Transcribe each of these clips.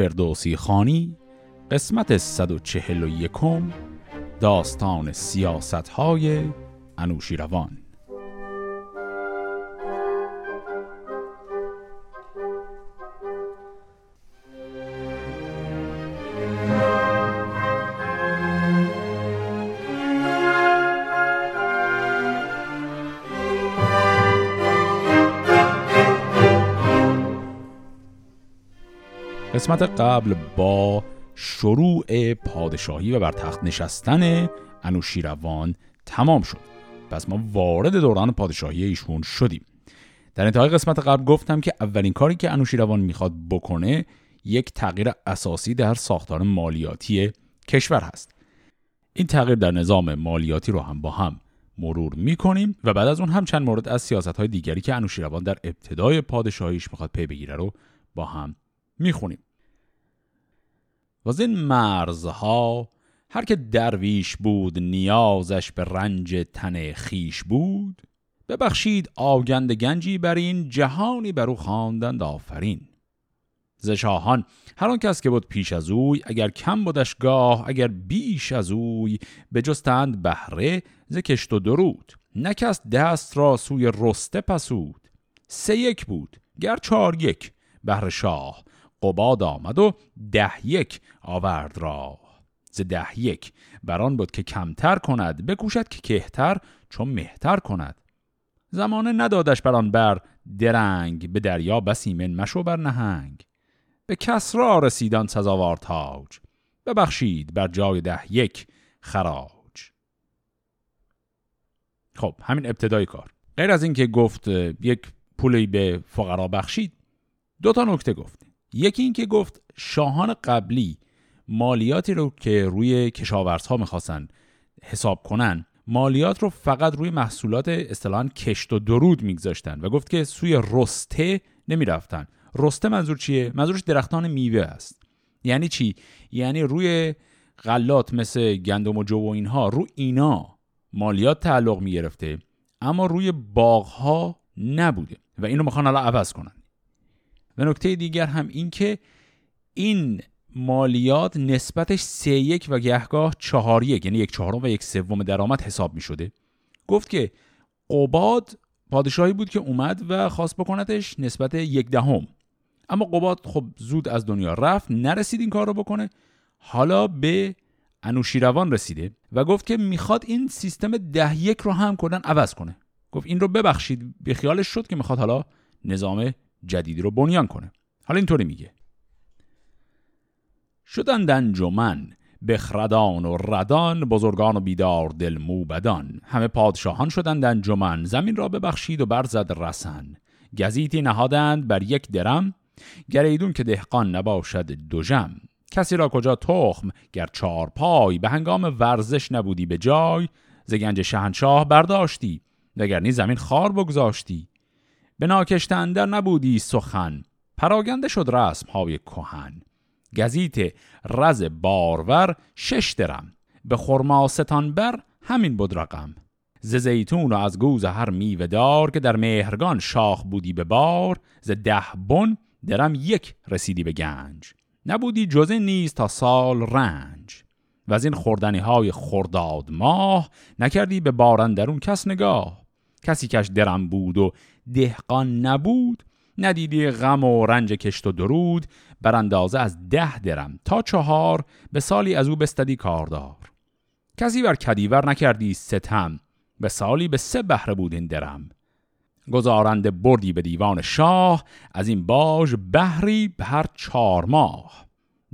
فردوسی خانی قسمت 141 داستان سیاست های انوشیروان. قسمت قبل با شروع پادشاهی و بر تخت نشستن انوشیروان تمام شد. پس ما وارد دوران پادشاهی ایشون شدیم. در انتهای قسمت قبل گفتم که اولین کاری که انوشیروان می‌خواد بکنه یک تغییر اساسی در ساختار مالیاتی کشور هست. این تغییر در نظام مالیاتی رو هم با هم مرور می‌کنیم و بعد از اون هم چند مورد از سیاست های دیگری که انوشیروان در ابتدای پادشاهیش می‌خواد پی بگیره رو با هم می‌خونیم. و از این مرزها هر که درویش بود نیازش به رنج تن خیش بود ببخشید آگند گنجی بر این جهانی بر او خواندند آفرین. ز شاهان هر آن کس که بود پیش از اوی اگر کم بودش گاه اگر بیش از اوی بجستند بهره ز کشت و درود. نکست دست را سوی رسته پسود سه یک بود گر چار یک بهر شاه. قباد آمد و ده یک آورد را ز ده یک بران بود که کمتر کند بکوشد که کهتر چون مهتر کند. زمانه ندادش بران بر درنگ به دریا بسیمن مشو بر نهنگ. به کسرا رسیدان سزاوار تاج ببخشید بر جای ده یک خراج. خب همین ابتدای کار. غیر از اینکه گفت یک پولی به فقرا بخشید دو تا نکته گفت. یکی این که گفت شاهان قبلی مالیاتی رو که روی کشاورزها می‌خواستن حساب کنن مالیات رو فقط روی محصولات اصطلاحا کشت و درود میگذاشتن و گفت که سوی رسته نمی‌رفتن. رسته منظور چیه؟ منظورش درختان میوه است. یعنی چی؟ یعنی روی غلات مثل گندم و جو و اینها رو اینا مالیات تعلق می‌گرفته اما روی باغها نبوده و اینو می‌خوان حالا عوض کنن. و نکته دیگر هم این که این مالیات نسبتش سه یک و گهگاه چهار یک یعنی یک چهارم و یک سوم درآمد حساب می شده گفت که قباد پادشاهی بود که اومد و خواست بکنتش نسبت یک دهم. اما قباد خب زود از دنیا رفت نرسید این کار رو بکنه حالا به انوشیروان رسیده و گفت که می‌خواد این سیستم ده یک رو هم کردن عوض کنه. گفت این رو ببخشید به خیالش شد که می‌خواد حالا نظام جدیدی رو بنیان کنه. حالا اینطوری میگه. شدند انجمن بخردان و ردان بزرگان و بیدار دل موبدان. همه پادشاهان شدند انجمن زمین را ببخشید و برزد رسن. گزیتی نهادند بر یک درم گریدون که دهقان نباشد دوژم کسی را کجا تخم گر چار پای به هنگام ورزش نبودی به جای. ز گنج شهنشاه برداشتی وگرنی زمین خار بگذاشتی. به نبودی سخن. پراگنده شد رسم های کهن. گزیت رز بارور شش درم. به خرماستان بر همین بود رقم. ز زیتون و از گوز هر میوه دار که در مهرگان شاخ بودی به بار ز ده بن درم یک رسیدی به گنج. نبودی جز نیست تا سال رنج. و از این خوردنی های خرداد ماه نکردی به بارندرون کس نگاه. کسی کش درم بود و دهقان نبود ندیدی غم و رنج کشت و درود بر اندازه از ده درم تا چهار به سالی از او بستدی کاردار. کسی بر کدیور نکردی ستم به سالی به سه بهره بود این درم. گزارنده بردی به دیوان شاه از این باج بهری به هر چهار ماه.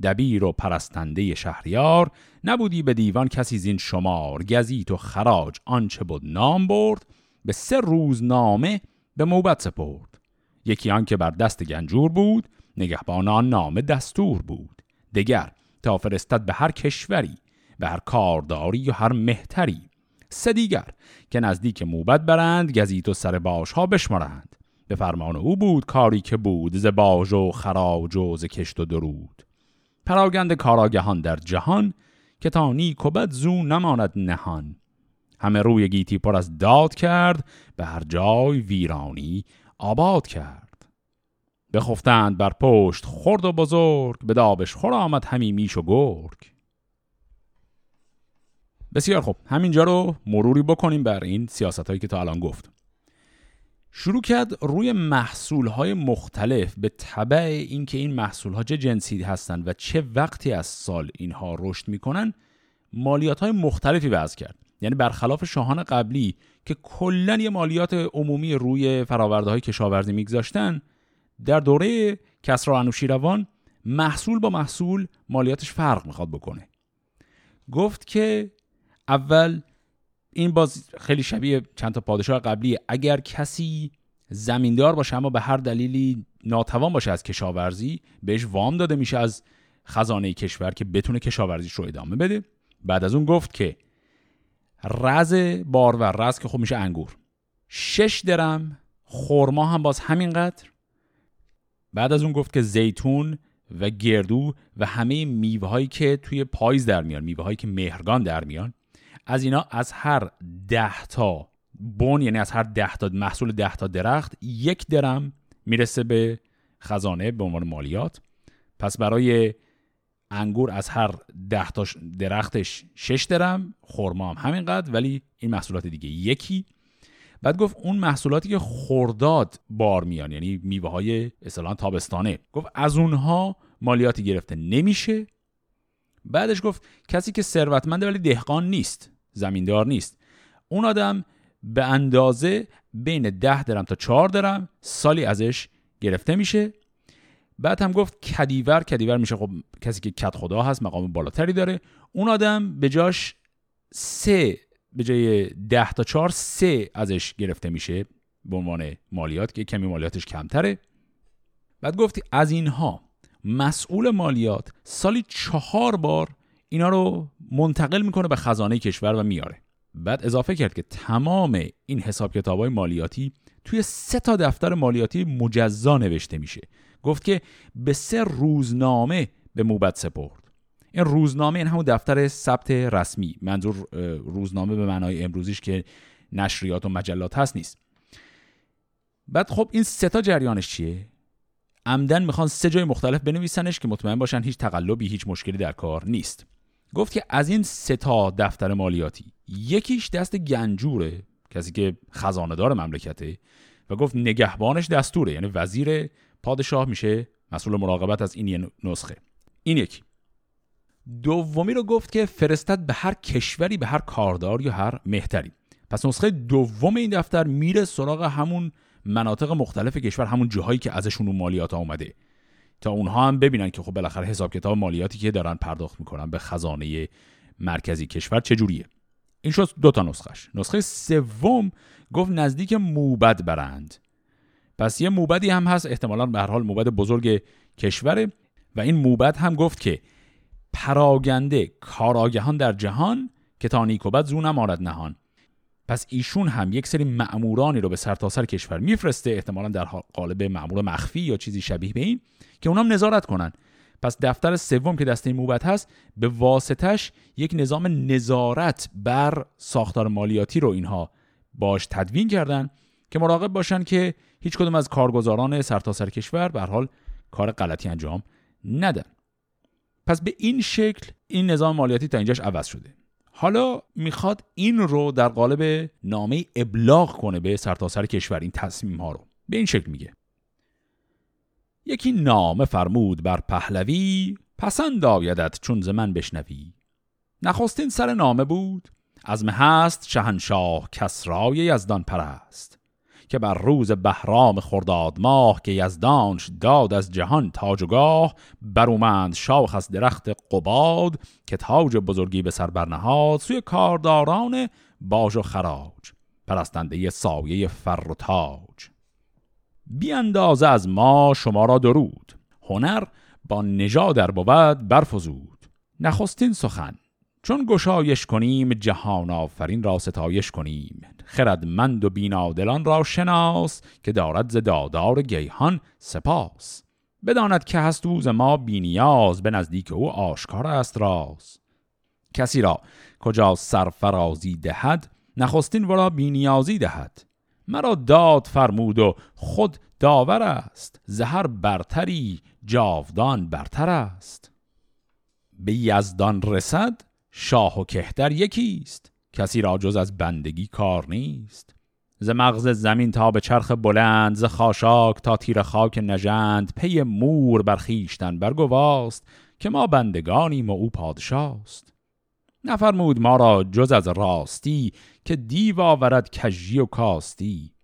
دبیر و پرستنده شهریار نبودی به دیوان کسی زین شمار. گزیت و خراج آنچه بود نام برد به سه روز نامه به موبت سپرد. یکی آن که بر دست گنجور بود نگهبان آن نامه دستور بود. دگر تا فرستد به هر کشوری به هر کارداری و هر مهتری. سه دیگر که نزدیک موبت برند گزیت و سر باش ها بشمارند. به فرمان او بود کاری که بود ز باج و خراج و ز کشت و درود. پراگند کاراگهان در جهان که تا نیک و بد زو نماند نهان. همه روی گیتی پر از داد کرد به هر جای ویرانی آباد کرد. بخفتند بر پشت خرد و بزرگ به دابش خور آمد همی میش و گرگ. بسیار خوب همینجا رو مروری بکنیم بر این سیاست هایی که تا الان گفت شروع کرد روی محصول های مختلف به طبع اینکه این محصول ها چه جنسی هستند و چه وقتی از سال اینها رشد می‌کنن مالیات های مختلفی وضع کرد. یعنی برخلاف شاهان قبلی که کلا یه مالیات عمومی روی فراورده های کشاورزی میگذاشتن در دوره کسرا انوشیروان محصول با محصول مالیاتش فرق می‌خواد بکنه. گفت که اول این باز خیلی شبیه چند تا پادشاه قبلی اگر کسی زمیندار باشه اما به هر دلیلی ناتوان باشه از کشاورزی بهش وام داده میشه از خزانه کشور که بتونه کشاورزیش رو ادامه بده. بعد از اون گفت که رز بار و رز که خب میشه انگور. شش درم خورما هم باز همینقدر بعد از اون گفت که زیتون و گردو و همه میوه هایی که توی پاییز در میان میوه هایی که مهرگان در میان از اینا از هر ده تا بون یعنی از هر ده تا محصول ده تا درخت یک درم می‌رسه به خزانه به عنوان مالیات. پس برای انگور از هر ده تا درختش شش درم خرما هم همینقدر ولی این محصولات دیگه یکی. بعد گفت اون محصولاتی که خورداد بار میان یعنی میوه های اصلا تابستانه. گفت از اونها مالیاتی گرفته نمیشه. بعدش گفت کسی که ثروتمنده ولی دهقان نیست زمیندار نیست. اون آدم به اندازه بین ده درم تا چهار درم سالی ازش گرفته میشه. بعد هم گفت کدیور کدیور میشه خب کسی که کت خدا هست مقام بالاتری داره. اون آدم به جاش سه به جای ده تا چهار سه ازش گرفته میشه به عنوان مالیات که کمی مالیاتش کمتره. بعد گفتی از اینها مسئول مالیات سالی چهار بار اینا رو منتقل می‌کنه به خزانه کشور و میاره. بعد اضافه کرد که تمام این حساب کتاب های مالیاتی توی سه تا دفتر مالیاتی مجزا نوشته میشه. گفت که به سه روزنامه به موبت سپرد. این روزنامه این همون دفتر ثبت رسمی. منظور روزنامه به معنای امروزیش که نشریات و مجلات هست نیست. بعد خب این سه تا جریانش چیه؟ عمدن می‌خوان سه جای مختلف بنویسنش که مطمئن باشن هیچ تقلبی هیچ مشکلی در کار نیست. گفت که از این سه تا دفتر مالیاتی یکیش دست گنجوره کسی که خزانه دار مملکته و گفت نگهبانش دستوره یعنی وزیر پادشاه میشه مسئول مراقبت از این نسخه. این یکی. دومی رو گفت که فرستد به هر کشوری به هر کاردار یا هر مهتری. پس نسخه دوم این دفتر میره سراغ همون مناطق مختلف کشور همون جاهایی که ازشون اون مالیات اومده. تا اونها هم ببینن که خب بالاخره حساب کتاب مالیاتی که دارن پرداخت می‌کنن به خزانه مرکزی کشور چجوریه این شد دو تا نسخش نسخه سوم گفت نزدیک موبد برند. پس یه موبدی هم هست احتمالا به هر حال موبد بزرگ کشوره. و این موبد هم گفت که پراگنده کاراگهان در جهان که تا نیک و بد زو نمارد نهان. پس ایشون هم یک سری معمورانی رو به سرتاسر سر کشور میفرسته احتمالا در قالب معمور مخفی یا چیزی شبیه به این که اونام نظارت کنن. پس دفتر سوم که دسته موبت هست به واسطش یک نظام نظارت بر ساختار مالیاتی رو اینها باش تدوین کردن که مراقب باشن که هیچ کدوم از کارگزاران سرتاسر سر کشور به حال کار غلطی انجام ندن. پس به این شکل این نظام مالیاتی تا اینجاش عوض شده. حالا می‌خواد این رو در قالب نامه ابلاغ کنه به سرتاسر سر کشور این تصمیم ها رو. به این شکل میگه. یکی نامه فرمود بر پهلوی پسند آیدت چون ز من بشنوی. نخستین سر نامه بود از هست شهنشاه کسرای یزدان پرست. که بر روز بهرام خرداد ماه که یزدانش داد از جهان تاجگاه برومند شاخ از درخت قباد که تاج بزرگی به سر برنهاد سوی کارداران باج و خراج پرستنده سایه فر و تاج. بیاندازه از ما شما را درود هنر با نژاد در بود برفزود. نخستین سخن. چون گشایش کنیم جهان آفرین را ستایش کنیم. خردمند و بینادلان را شناس که دارد ز دادار گیهان سپاس. بداند که هست اوز ما بینیاز به نزدیک او آشکار است راز. کسی را کجا سرفرازی دهد نخستین ورا بینیازی دهد. مرا داد فرمود و خود داور است. زهر برتری جاودان برتر است. به یزدان رسد شاه و کهتر یکیست. کسی را جز از بندگی کار نیست. ز مغز زمین تا به چرخ بلند ز خاشاک تا تیر خاک نژند پی مور بر خیشتن برگواست که ما بندگانیم و او پادشاست. نفرمود ما را جز از راستی که دیو آورد کژی و کاستی.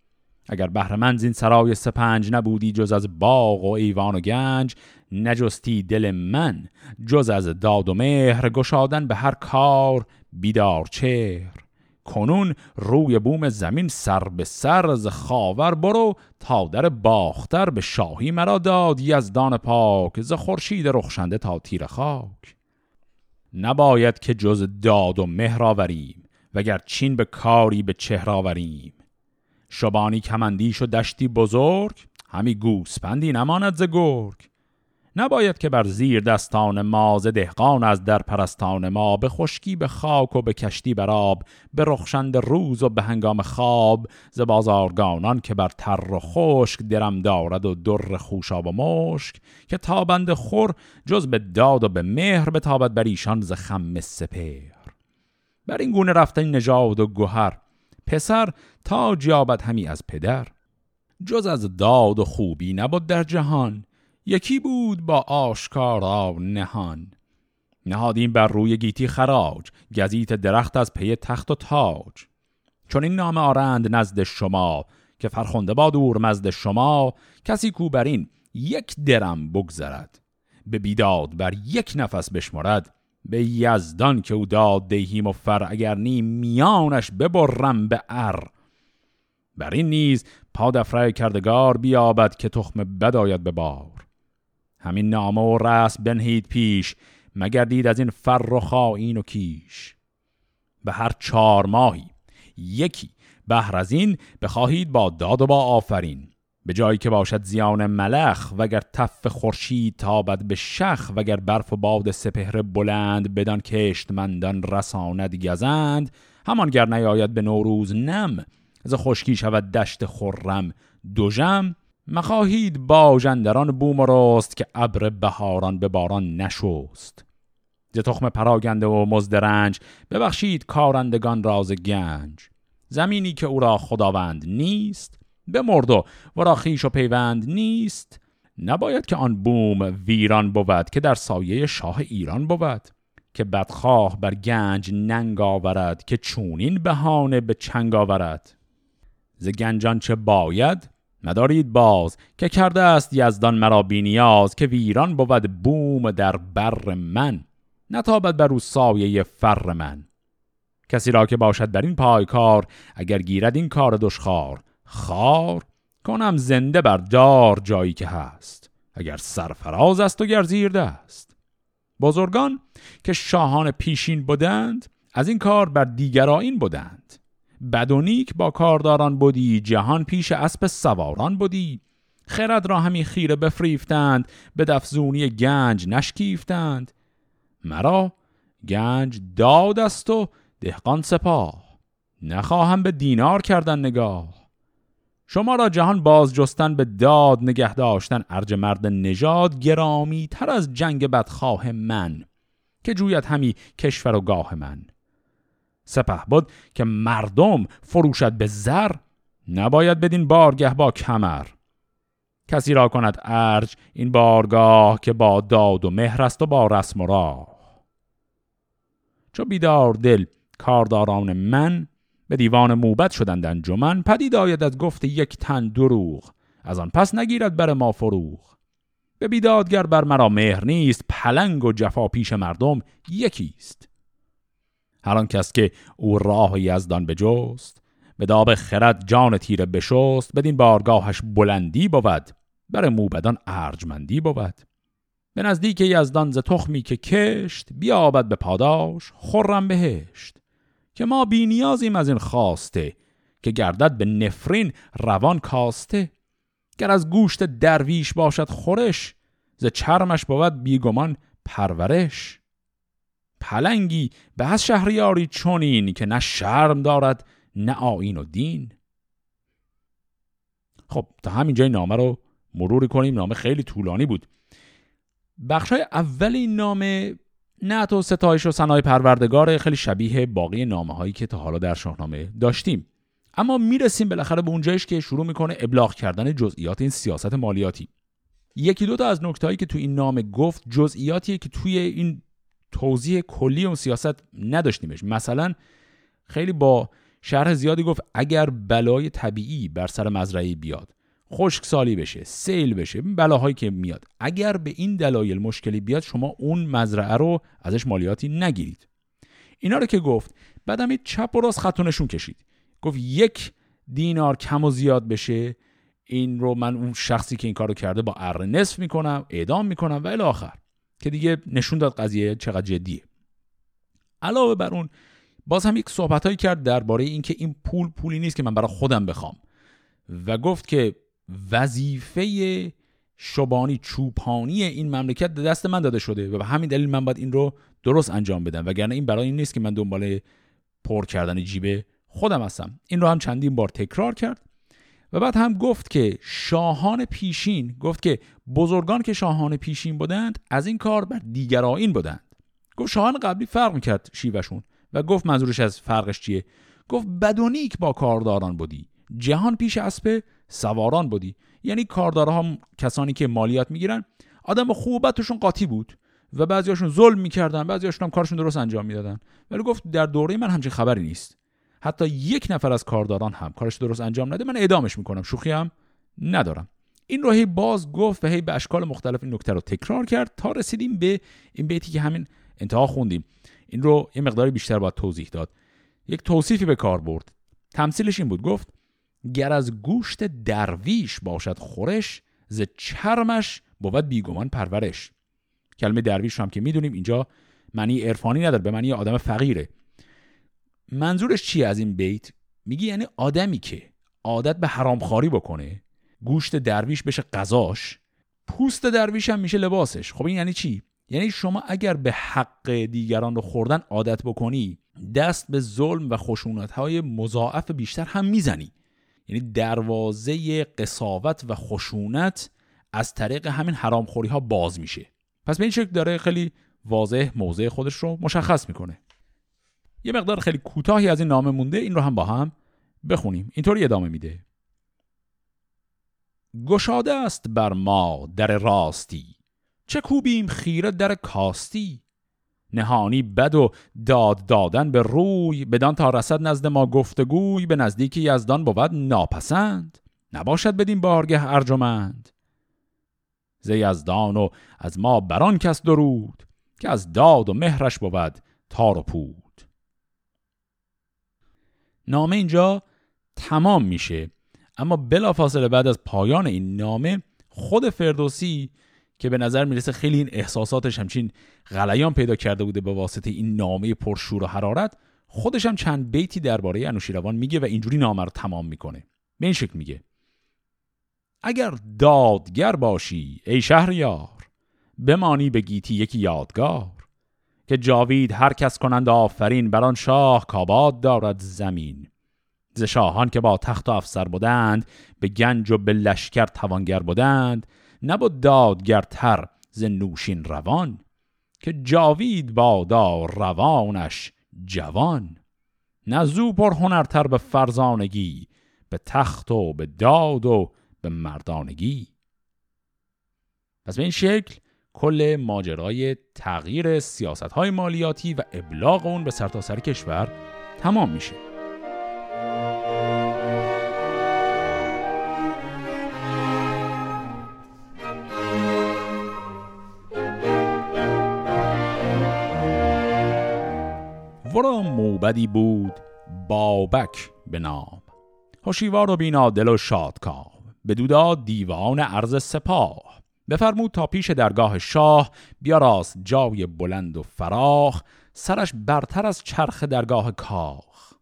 اگر بهرمند زین سرای سپنج نبودی جز از باغ و ایوان و گنج نجستی دل من جز از داد و مهر گشادن به هر کار بیدار چهر. کنون روی بوم زمین سر به سر از خاور برو تا در باختر به شاهی مرا داد یزدان پاک ز خورشید رخشنده تا تیر خاک. نباید که جز داد و مهر آوریم وگر چین به کاری به چهر آوریم. شبانی کمندیش و دشتی بزرگ همی گوسپندی نماند ز گرگ. نباید که بر زیر دستان ما ز دهقان از در پرستان ما به خشکی به خاک و به کشتی بر آب به رخشند روز و به هنگام خواب ز بازارگانان که بر تر و خشک درم دارد و در خوشاب و مشک که تابند خور جز به داد و به مهر به تابد بر ایشان ز خم سپر بر این گونه رفته نژاد و گوهر پسر تا جیابد همی از پدر. جز از داد و خوبی نبود در جهان یکی بود با آشکارا نهان. نهادیم بر روی گیتی خراج گزیت درخت از پی تخت و تاج. چون این نام آرند نزد شما که فرخنده با دور مزد شما کسی کو بر این یک درم بگذرد. به بیداد بر یک نفس بشمرد به یزدان که او داد دهیم و فر اگر نی میانش ببرم به ار. بر این نیز پادفره کردگار بیابد که تخم بداید به بار. همین نامه و رسم بنهید پیش مگردید از این فر و خائین و کیش. به هر چهار ماهی یکی بهر از این بخواهید با داد و با آفرین. به جایی که باشد زیان ملخ وگر تف خورشید تابد به شخ وگر برف و باد سپهر بلند بدان کشتمندان رساند گزند همان گر نیاید به نوروز نم ز خشکی شود دشت خرم دوژم مخواهید باژندران بوم و رست که ابر بهاران به باران نشست. ز تخم پراگنده و مزدرنج ببخشید کارندگان راز گنج. زمینی که او را خداوند نیست بمرد و ورا خیش و پیوند نیست. نباید که آن بوم ویران بود که در سایه شاه ایران بود که بدخواه بر گنج ننگ آورد که چونین بهانه به چنگ آورد. ز گنجان چه باید؟ ندارید باز که کرده است یزدان مرا بینیاز که ویران بود بوم در بر من. نتابد بر او سایه فر من. کسی را که باشد در این پایکار اگر گیرد این کار دشخار خار کنم زنده بر دار جایی که هست اگر سرفراز است و گر زیر است بزرگان که شاهان پیشین بودند از این کار بر دیگرائین بودند بد و نیک با کارداران بودی جهان پیش اسب سواران بودی خرد را همی خیره بفریفتند به دفزونی گنج نشکیفتند. مرا گنج داد است و دهقان سپاه نخواهم به دینار کردن نگاه. شما را جهان باز جستن به داد نگه داشتن ارج مرد نژاد گرامی تر از جنگ بدخواه من که جویت همی کشور و گاه من. سپه بود که مردم فروشد به زر نباید بدین بارگه با کمر. کسی را کند ارج این بارگاه که با داد و مهر است و با رسم و راه. چو بیدار دل کارداران من به دیوان موبت شدند انجمن پدید آید از گفت یک تن دروغ از آن پس نگیرد بر ما فروغ. به بیدادگر بر مرا مهر نیست پلنگ و جفا پیش مردم یکیست. هر آن کس که او راه یزدان بجست به داب خرد جان تیره بشست بدین بارگاهش بلندی بود بر موبدان ارجمندی بود. به نزدیک یزدان ز تخمی که کشت بیابد به پاداش خرم بهشت. که ما بینیازیم از این خواسته که گردد به نفرین روان کاسته. گر از گوشت درویش باشد خورش ز چرمش بود بیگمان پرورش. پلنگی به از شهریاری چونین که نه شرم دارد نه آین و دین. خب تا همینجا این نامه رو مرور کنیم. نامه خیلی طولانی بود. بخش های اول این نامه نعت ستایش و سنای پروردگار خیلی شبیه باقی نامه هایی که تا حالا در شاهنامه داشتیم. اما می‌رسیم بالاخره به اونجایش که شروع می‌کنه ابلاغ کردن جزئیات این سیاست مالیاتی. یکی دو تا از نکتهایی که تو این نامه گفت جزئیاتیه که توی این توضیح کلی اون سیاست نداشتیمش. مثلا خیلی با شرح زیادی گفت اگر بلای طبیعی بر سر مزرعه بیاد. خشک سالی بشه سیل بشه بلاهایی که میاد. اگر به این دلایل مشکلی بیاد شما اون مزرعه رو ازش مالیاتی نگیرید. اینا رو که گفت بعدم چپ و راست خطونشون کشید. گفت یک دینار کم و زیاد بشه. این رو من اون شخصی که این کارو کرده با اره نصف می‌کنم اعدام می‌کنم و الی آخر. که دیگه نشون داد قضیه چقدر جدیه. علاوه بر اون باز هم یک صحبت کرد درباره اینکه این پول پولی نیست که من برای خودم بخوام. و گفت که وظیفه شبانی چوپانی این مملکت دست من داده شده و به همین دلیل من باید این رو درست انجام بدم. وگرنه این برای این نیست که من دنبال پر کردن جیب خودم هستم. این رو هم چندین بار تکرار کرد و بعد هم گفت که شاهان پیشین گفت که بزرگان که شاهان پیشین بودند از این کار بر دیگر آین بودند. گفت شاهان قبلی فرق می‌کرد شیوشون و گفت منظورش از فرقش چیه؟ گفت بدونیک با کارداران بودی. جهان پیش اسب سواران بودی. یعنی کاردارها کسانی که مالیات می‌گیرن آدم خوبتشون قاطی بود و بعضیاشون ظلم می‌کردن بعضیاشون هم کارشون درست انجام می‌دادن. ولی گفت در دوره من همچین خبری نیست. حتی یک نفر از کارداران هم کارش درست انجام نده من اعدامش می‌کنم. شوخی هم ندارم. این رو هی باز گفت و هی به اشکال مختلف این نکته رو تکرار کرد تا رسیدیم به این بیتی که همین انتها خوندیم. این رو یه مقداری بیشتر باید توضیح داد. یک توصیفی به کار برد. تمثیلش این بود. گفت گر از گوشت درویش باشد خورش ز چرمش بود بیگمان پرورش. کلمه درویش هم که می‌دونیم اینجا معنی عرفانی نداره به معنی آدم فقیره. منظورش چیه از این بیت؟ میگی یعنی آدمی که عادت به حرامخواری بکنه گوشت درویش بشه غذاش پوست درویش هم میشه لباسش. خب این یعنی چی؟ یعنی شما اگر به حق دیگران رو خوردن عادت بکنی دست به ظلم و خشونت های مضاعف بیشتر هم می‌زنی. یعنی دروازه قصاوت و خشونت از طریق همین حرامخوری ها باز میشه. پس به این شکل داره خیلی واضح موضع خودش رو مشخص می‌کنه. یه مقدار خیلی کوتاهی از این نامه مونده این رو هم با هم بخونیم. اینطوری ادامه میده. گشاده است بر ما در راستی. چه کوبیم خیره در کاستی؟ نهانی بد و داد دادن به روی بدان تا رسد نزد ما گفتگوی به نزدیک یزدان بود ناپسند. نباشد بدین بارگه ارجمند. ز یزدان و از ما بران کس درود که از داد و مهرش بود تار و پود. نامه اینجا تمام میشه اما بلافاصله بعد از پایان این نامه خود فردوسی که به نظر می‌رسه خیلی این احساساتش همچین غلیان پیدا کرده بوده به واسطه این نامه پرشور و حرارت خودش هم چند بیتی درباره انوشیروان میگه و اینجوری نامه رو تمام می‌کنه. به این شکل میگه. اگر دادگر باشی ای شهریار بمانی به گیتی یکی یادگار که جاوید هر کس کنند آفرین بر آن شاه کاباد دارد زمین. ز شاهان که با تخت و افسر بودند به گنج و به لشکر توانگر بودند نبود دادگرتر ز نوشین روان که جاوید بادا روانش جوان. نزو پر هنرتر به فرزانگی به تخت و به داد و به مردانگی. پس به این شکل کل ماجرای تغییر سیاست های مالیاتی و ابلاغ اون به سرتاسر سر کشور تمام میشه. ورا موبدی بود بابک به نام. هوشیوار و بینا دل و شادکام. دودا دیوان عرض سپاه. بفرمود تا پیش درگاه شاه راست جای بلند و فراخ سرش برتر از چرخ درگاه کاخ.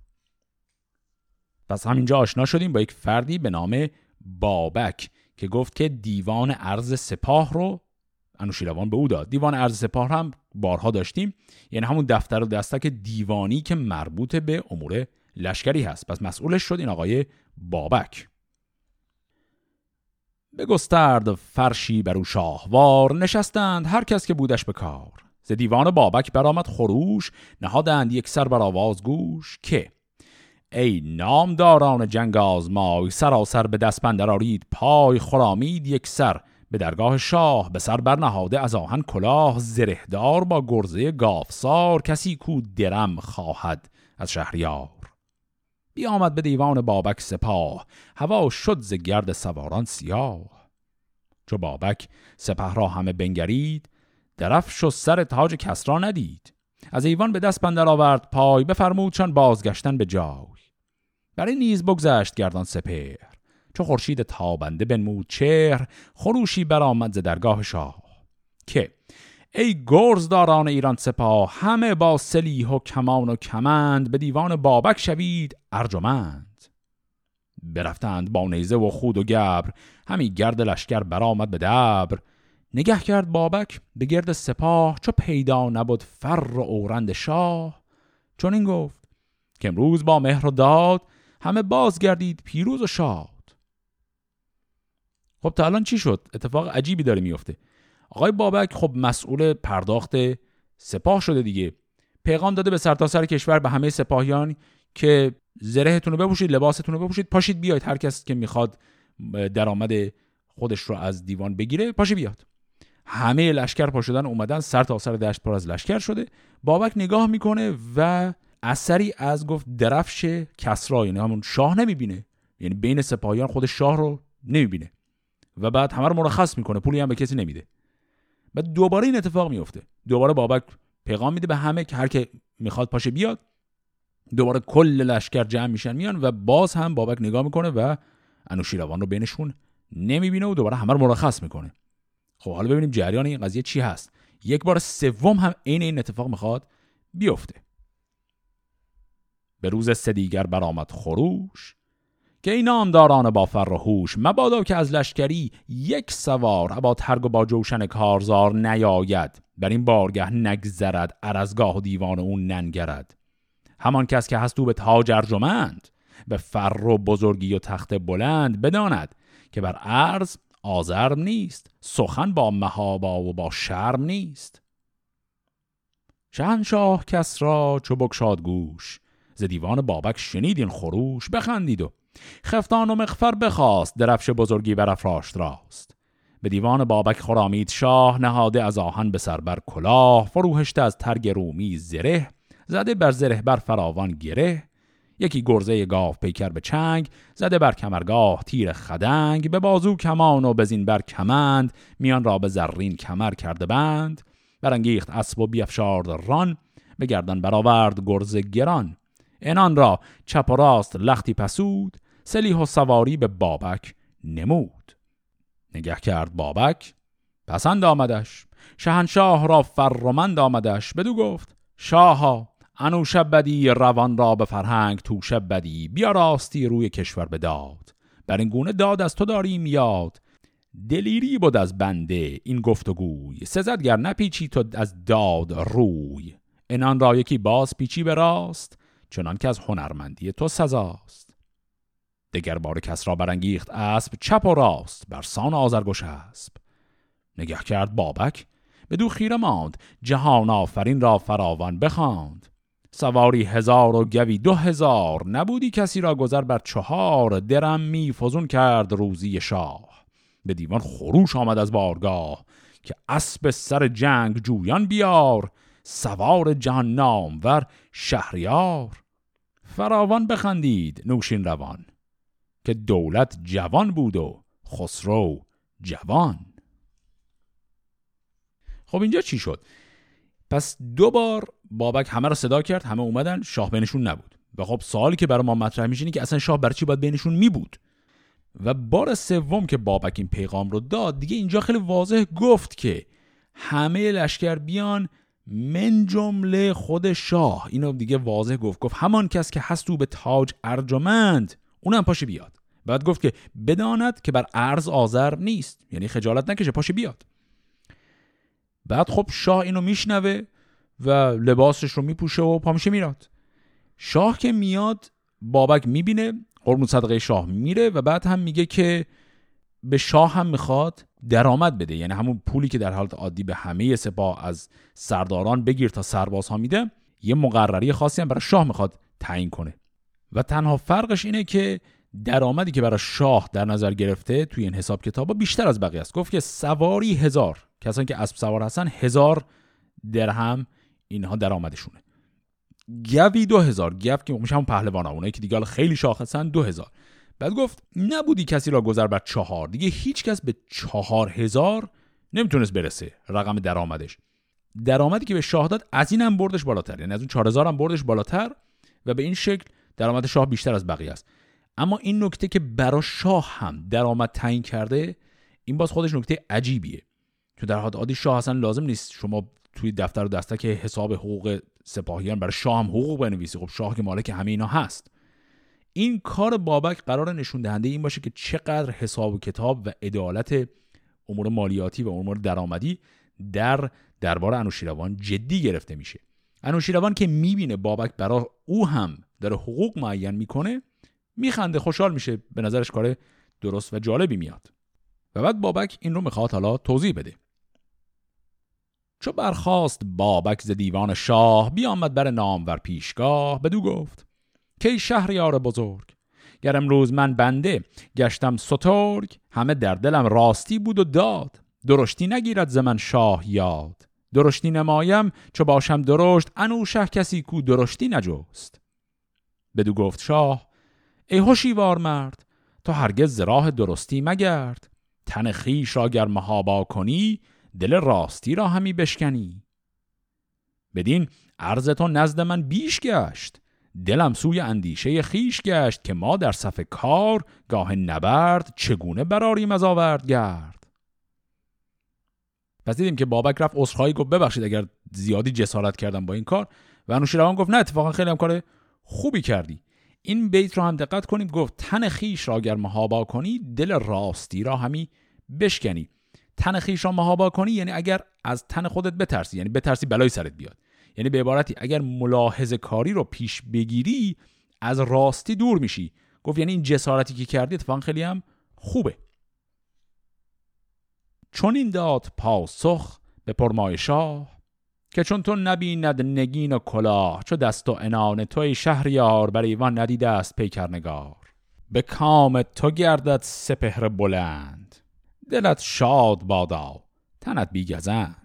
پس همینجا آشنا شدیم با یک فردی به نام بابک که گفت که دیوان عرض سپاه رو انوشیروان به او داد. دیوان ارز سپاه هم بارها داشتیم. یعنی همون دفتر و دستک دیوانی که مربوط به امور لشکری هست. پس مسئولش شد این آقای بابک. گسترد فرشی بر او شاهوار نشستند هر کس که بودش به کار. ز دیوان بابک برآمد خروش نهادند یک سر بر آواز گوش که ای نامداران جنگ آزمای سراسر به دست بندرارید پای خرامید یک سر. به درگاه شاه به سر برنهاده از آهن کلاه زرهدار با گرزه گافسار کسی کو درم خواهد از شهریار. بیامد به دیوان بابک سپاه هوا شد ز گرد سواران سیاه. چو بابک سپه را همه بنگرید درفش و سر تاج کسرا ندید. از ایوان به دست بندر آورد پای بفرمودشان بازگشتن به جای. برای نیز بگذشت گردان سپر چو خورشید تابنده بنمود چهر خروشی برآمد ز درگاه شاه. که ای گرزداران ایران سپاه همه با سلیح و کمان و کمند به دیوان بابک شوید ارجمند. برفتند با نیزه و خود و گبر همی گرد لشکر برآمد به دبر. نگه کرد بابک به گرد سپاه چو پیدا نبود فر و اورند شاه. چون این گفت که امروز با مهر و داد همه باز گردید پیروز و شاد خب تا الان چی شد؟ اتفاق عجیبی داره میفته. آقای بابک خب مسئول پرداخت سپاه شده دیگه. پیغام داده به سرتاسر سر کشور به همه سپاهیان که زرهتون رو بپوشید لباستون رو بپوشید پاشید بیاید. هر کس که می‌خواد درآمد خودش رو از دیوان بگیره پاشی بیاد. همه لشکر پا شدن اومدن سر تا سر دشت پر از لشکر شده. بابک نگاه می‌کنه و اثری از گفت درفش کسرا یعنی همون شاه نمی‌بینه. یعنی بین سپاهیان خود شاه رو نمی‌بینه. و بعد همه رو مرخص می‌کنه. پولی هم به کسی نمیده. بعد دوباره این اتفاق میفته دوباره بابک پیغام میده به همه که هر که می‌خواد پاشه بیاد. دوباره کل لشکر جمع میشن میان و باز هم بابک نگاه می‌کنه و انوشیروان رو بینشون نمی‌بینه و دوباره همه رو مرخص می‌کنه. خب حالا ببینیم جریان این قضیه چی هست. یک بار سوم هم عین این اتفاق می‌خواد بیفته. به روز سه دیگر برآمد خروش. که این نامداران با فر و هوش مبادا که از لشکری یک سوار ابا ترگ و با جوشن کارزار نیاید بر این بارگه نگذرد ارزگاه و دیوان اون ننگرد. همان کس که هست او به تاج ارجمند به فر و بزرگی و تخت بلند بداند که بر عرض آزرم نیست سخن با مهابا و با شرم نیست. شهنشاه کس را چو بگشاد گوش ز دیوان بابک شنید این خروش بخندید و خفتان و مغفر بخواست درفش بزرگی بر افراشت راست. به دیوان بابک خرامید شاه نهاده از آهن به سر بر کلاه فروهشته از ترگ رومی زره زده بر زره بر فراوان گره. یکی گرزه گاف پیکر به چنگ زده بر کمرگاه تیر خدنگ. به بازو کمان و بزین بر کمند میان را به زرین کمر کرده بند. برانگیخت اسب و بیافشارد ران به گردن برآورد گرز گران. انان را چپ و راست لختی پسود سلیح و سواری به بابک نمود. نگه کرد بابک پسند آمدش. شهنشاه را فرمند آمدش. بدو گفت شاها انو شب بدی روان را به فرهنگ تو شب بدی بیا راستی روی کشور به داد بر این گونه داد از تو داریم یاد دلیری بود از بنده این گفتگوی سزدگر نپیچی تو از داد روی. انان را یکی باز پیچی به راست. چنان که از هنرمندی تو سزاست. دگر بار کس را برانگیخت اسب چپ و راست بر سان آزرگوش اسب نگه کرد بابک به دو خیره ماند جهان آفرین را فراوان بخواند. سواری هزار و گوی دو هزار نبودی کسی را گذر بر چهار. درم می فزون کرد روزی شاه. به دیوان خروش آمد از بارگاه که اسب سر جنگ جویان بیار. سوار جهان نامور شهریار. فراوان بخندید نوشین روان که دولت جوان بود و خسرو جوان. خب اینجا چی شد؟ پس دو بار بابک همه رو صدا کرد همه اومدن شاه بینشون نبود. و خب سوالی که برای ما مطرح میشه که اصلا شاه برای چی باید بینشون می بود و بار سوم که بابک این پیغام رو داد دیگه اینجا خیلی واضح گفت که همه لشکر بیان من جمله خود شاه. اینو دیگه واضح گفت. گفت همان کس که هست او به تاج ارجمند. اونم پاشه بیاد. بعد گفت که بداند که بر ارز آذر نیست. یعنی خجالت نکشه پاشه بیاد. بعد خب شاه اینو میشنوه و لباسش رو میپوشه و پامیشه میراد. شاه که میاد بابک می‌بینه قرمون صدقه شاه میره و بعد هم میگه که به شاه هم می‌خواد درآمد بده. یعنی همون پولی که در حالت عادی به همه سپاه از سرداران بگیر تا سربازها میده یه مقرری خاصی هم برای شاه می‌خواد تعیین کنه. و تنها فرقش اینه که درآمدی که برای شاه در نظر گرفته توی این حساب کتابا بیشتر از بقیه است. گفت که سواری هزار. کسانی که اسب سوار هستن هزار درهم اینها درآمدشونه. گوی دو هزار. گو که میشه همون پهلوان اونایی که دیگه خیلی شاخصن دو هزار. بعد گفت نبودی کسی را گذر بر چهار. دیگه هیچ کس به چهار هزار نمی‌تونست برسه. رقم درآمدش. درآمدی که به شاه داد از این هم بردش بالاتر. یعنی از اون 4000 هم بردش بالاتر و به این شکل درآمد شاه بیشتر از بقیه است. اما این نکته که برا شاه هم درآمد تعیین کرده این باز خودش نکته عجیبیه. چون در حد عادی شاه اصلا لازم نیست شما توی دفتر و دسته حساب حقوق سپاهیان برای شاه هم حقوق بنویسی. خب شاه که مالک همه اینا هست. این کار بابک قرار نشون دهنده این باشه که چقدر حساب و کتاب و عدالت امور مالیاتی و امور درآمدی در دربار انوشیروان جدی گرفته میشه. انوشیروان که می‌بینه بابک برای او هم داره حقوق معین می‌کنه میخنده خوشحال میشه. به نظرش کار درست و جالبی میاد. و بعد بابک این رو می‌خواد حالا توضیح بده. چو برخواست بابک ز دیوان شاه بیامد بر نامور پیشگاه بدو گفت کی شهریار بزرگ؟ گر امروز من بنده گشتم سترگ همه در دلم راستی بود و داد. درشتی نگیرد ز من شاه یاد. درشتی نمایم چو باشم درشت انوشه کسی کو درشتی نجست. بدو گفت شاه ای هوشیوار مرد تو هرگز راه درستی مگرد. تن خیش را گر مهابا کنی دل راستی را همی بشکنی. بدین عرض تو نزد من بیش گشت. دلم سوی اندیشه خیش گشت که ما در صف کار گاه نبرد چگونه براریم از آورد گرد پس دیدیم که بابک رفت اصخایی گفت ببخشید اگر زیادی جسارت کردم با این کار. و انوشیروان گفت نه اتفاقا خیلی هم کار خوبی کردی. این بیت رو هم دقت کنیم گفت تن خیش را اگر محابا کنی دل راستی را همی بشکنی. تن خیش را محابا کنی یعنی اگر از تن خودت بترسی یعنی بترسی بلای سرت بیاد. یعنی به عبارتی اگر ملاحظه کاری رو پیش بگیری از راستی دور میشی. گفت یعنی این جسارتی که کردی اتفاقا خیلی هم خوبه. چون این داد پاسخ به پرمای شاه که چون تو نبیند نگین و کلاه چو دست و انان توی شهریار بر ایوان ندیده است پیکرنگار. به کام تو گردد سپهر بلند. دلت شاد بادا تنت بیگزند.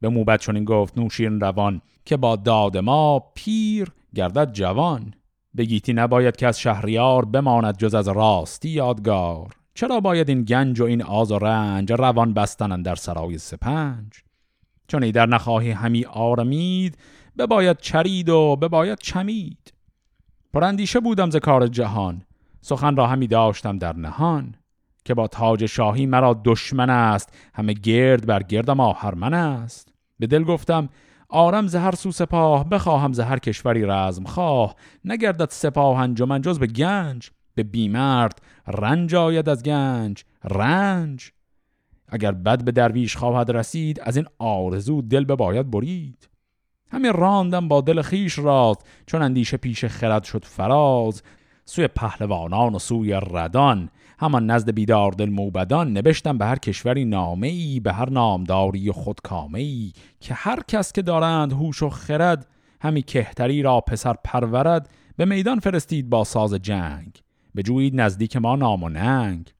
به موبت چون این گفت نوشین روان که با داد ما پیر گردد جوان. بگیتی نباید که از شهریار بماند جز از راستی یادگار. چرا باید این گنج و این آز و رنج روان بستنن در سرای سپنج؟ چون ای در نخواهی همی آرمید بباید چرید و بباید چمید. پراندیشه بودم ز کار جهان سخن را همی داشتم در نهان. که با تاج شاهی مرا دشمن است همه گرد بر گردم آهرمن است. به دل گفتم آرم زهر سو سپاه بخواهم زهر کشوری رزم خواه نگردد سپاه انجمن جز به گنج به بیمرد رنج آید از گنج رنج. اگر بد به درویش خواهد رسید از این آرزو دل به باید برید. همین راندم با دل خیش راست چون اندیشه پیش خرد شد فراز. سوی پهلوانان و سوی ردان همان نزد بیدار دل موبدان نوشتم به هر کشوری نامه ای به هر نامداری و خودکامه ای که هر کس که دارند هوش و خرد همی کهتری را پسر پرورد به میدان فرستید با ساز جنگ. بجویید نزدیک ما نام و ننگ.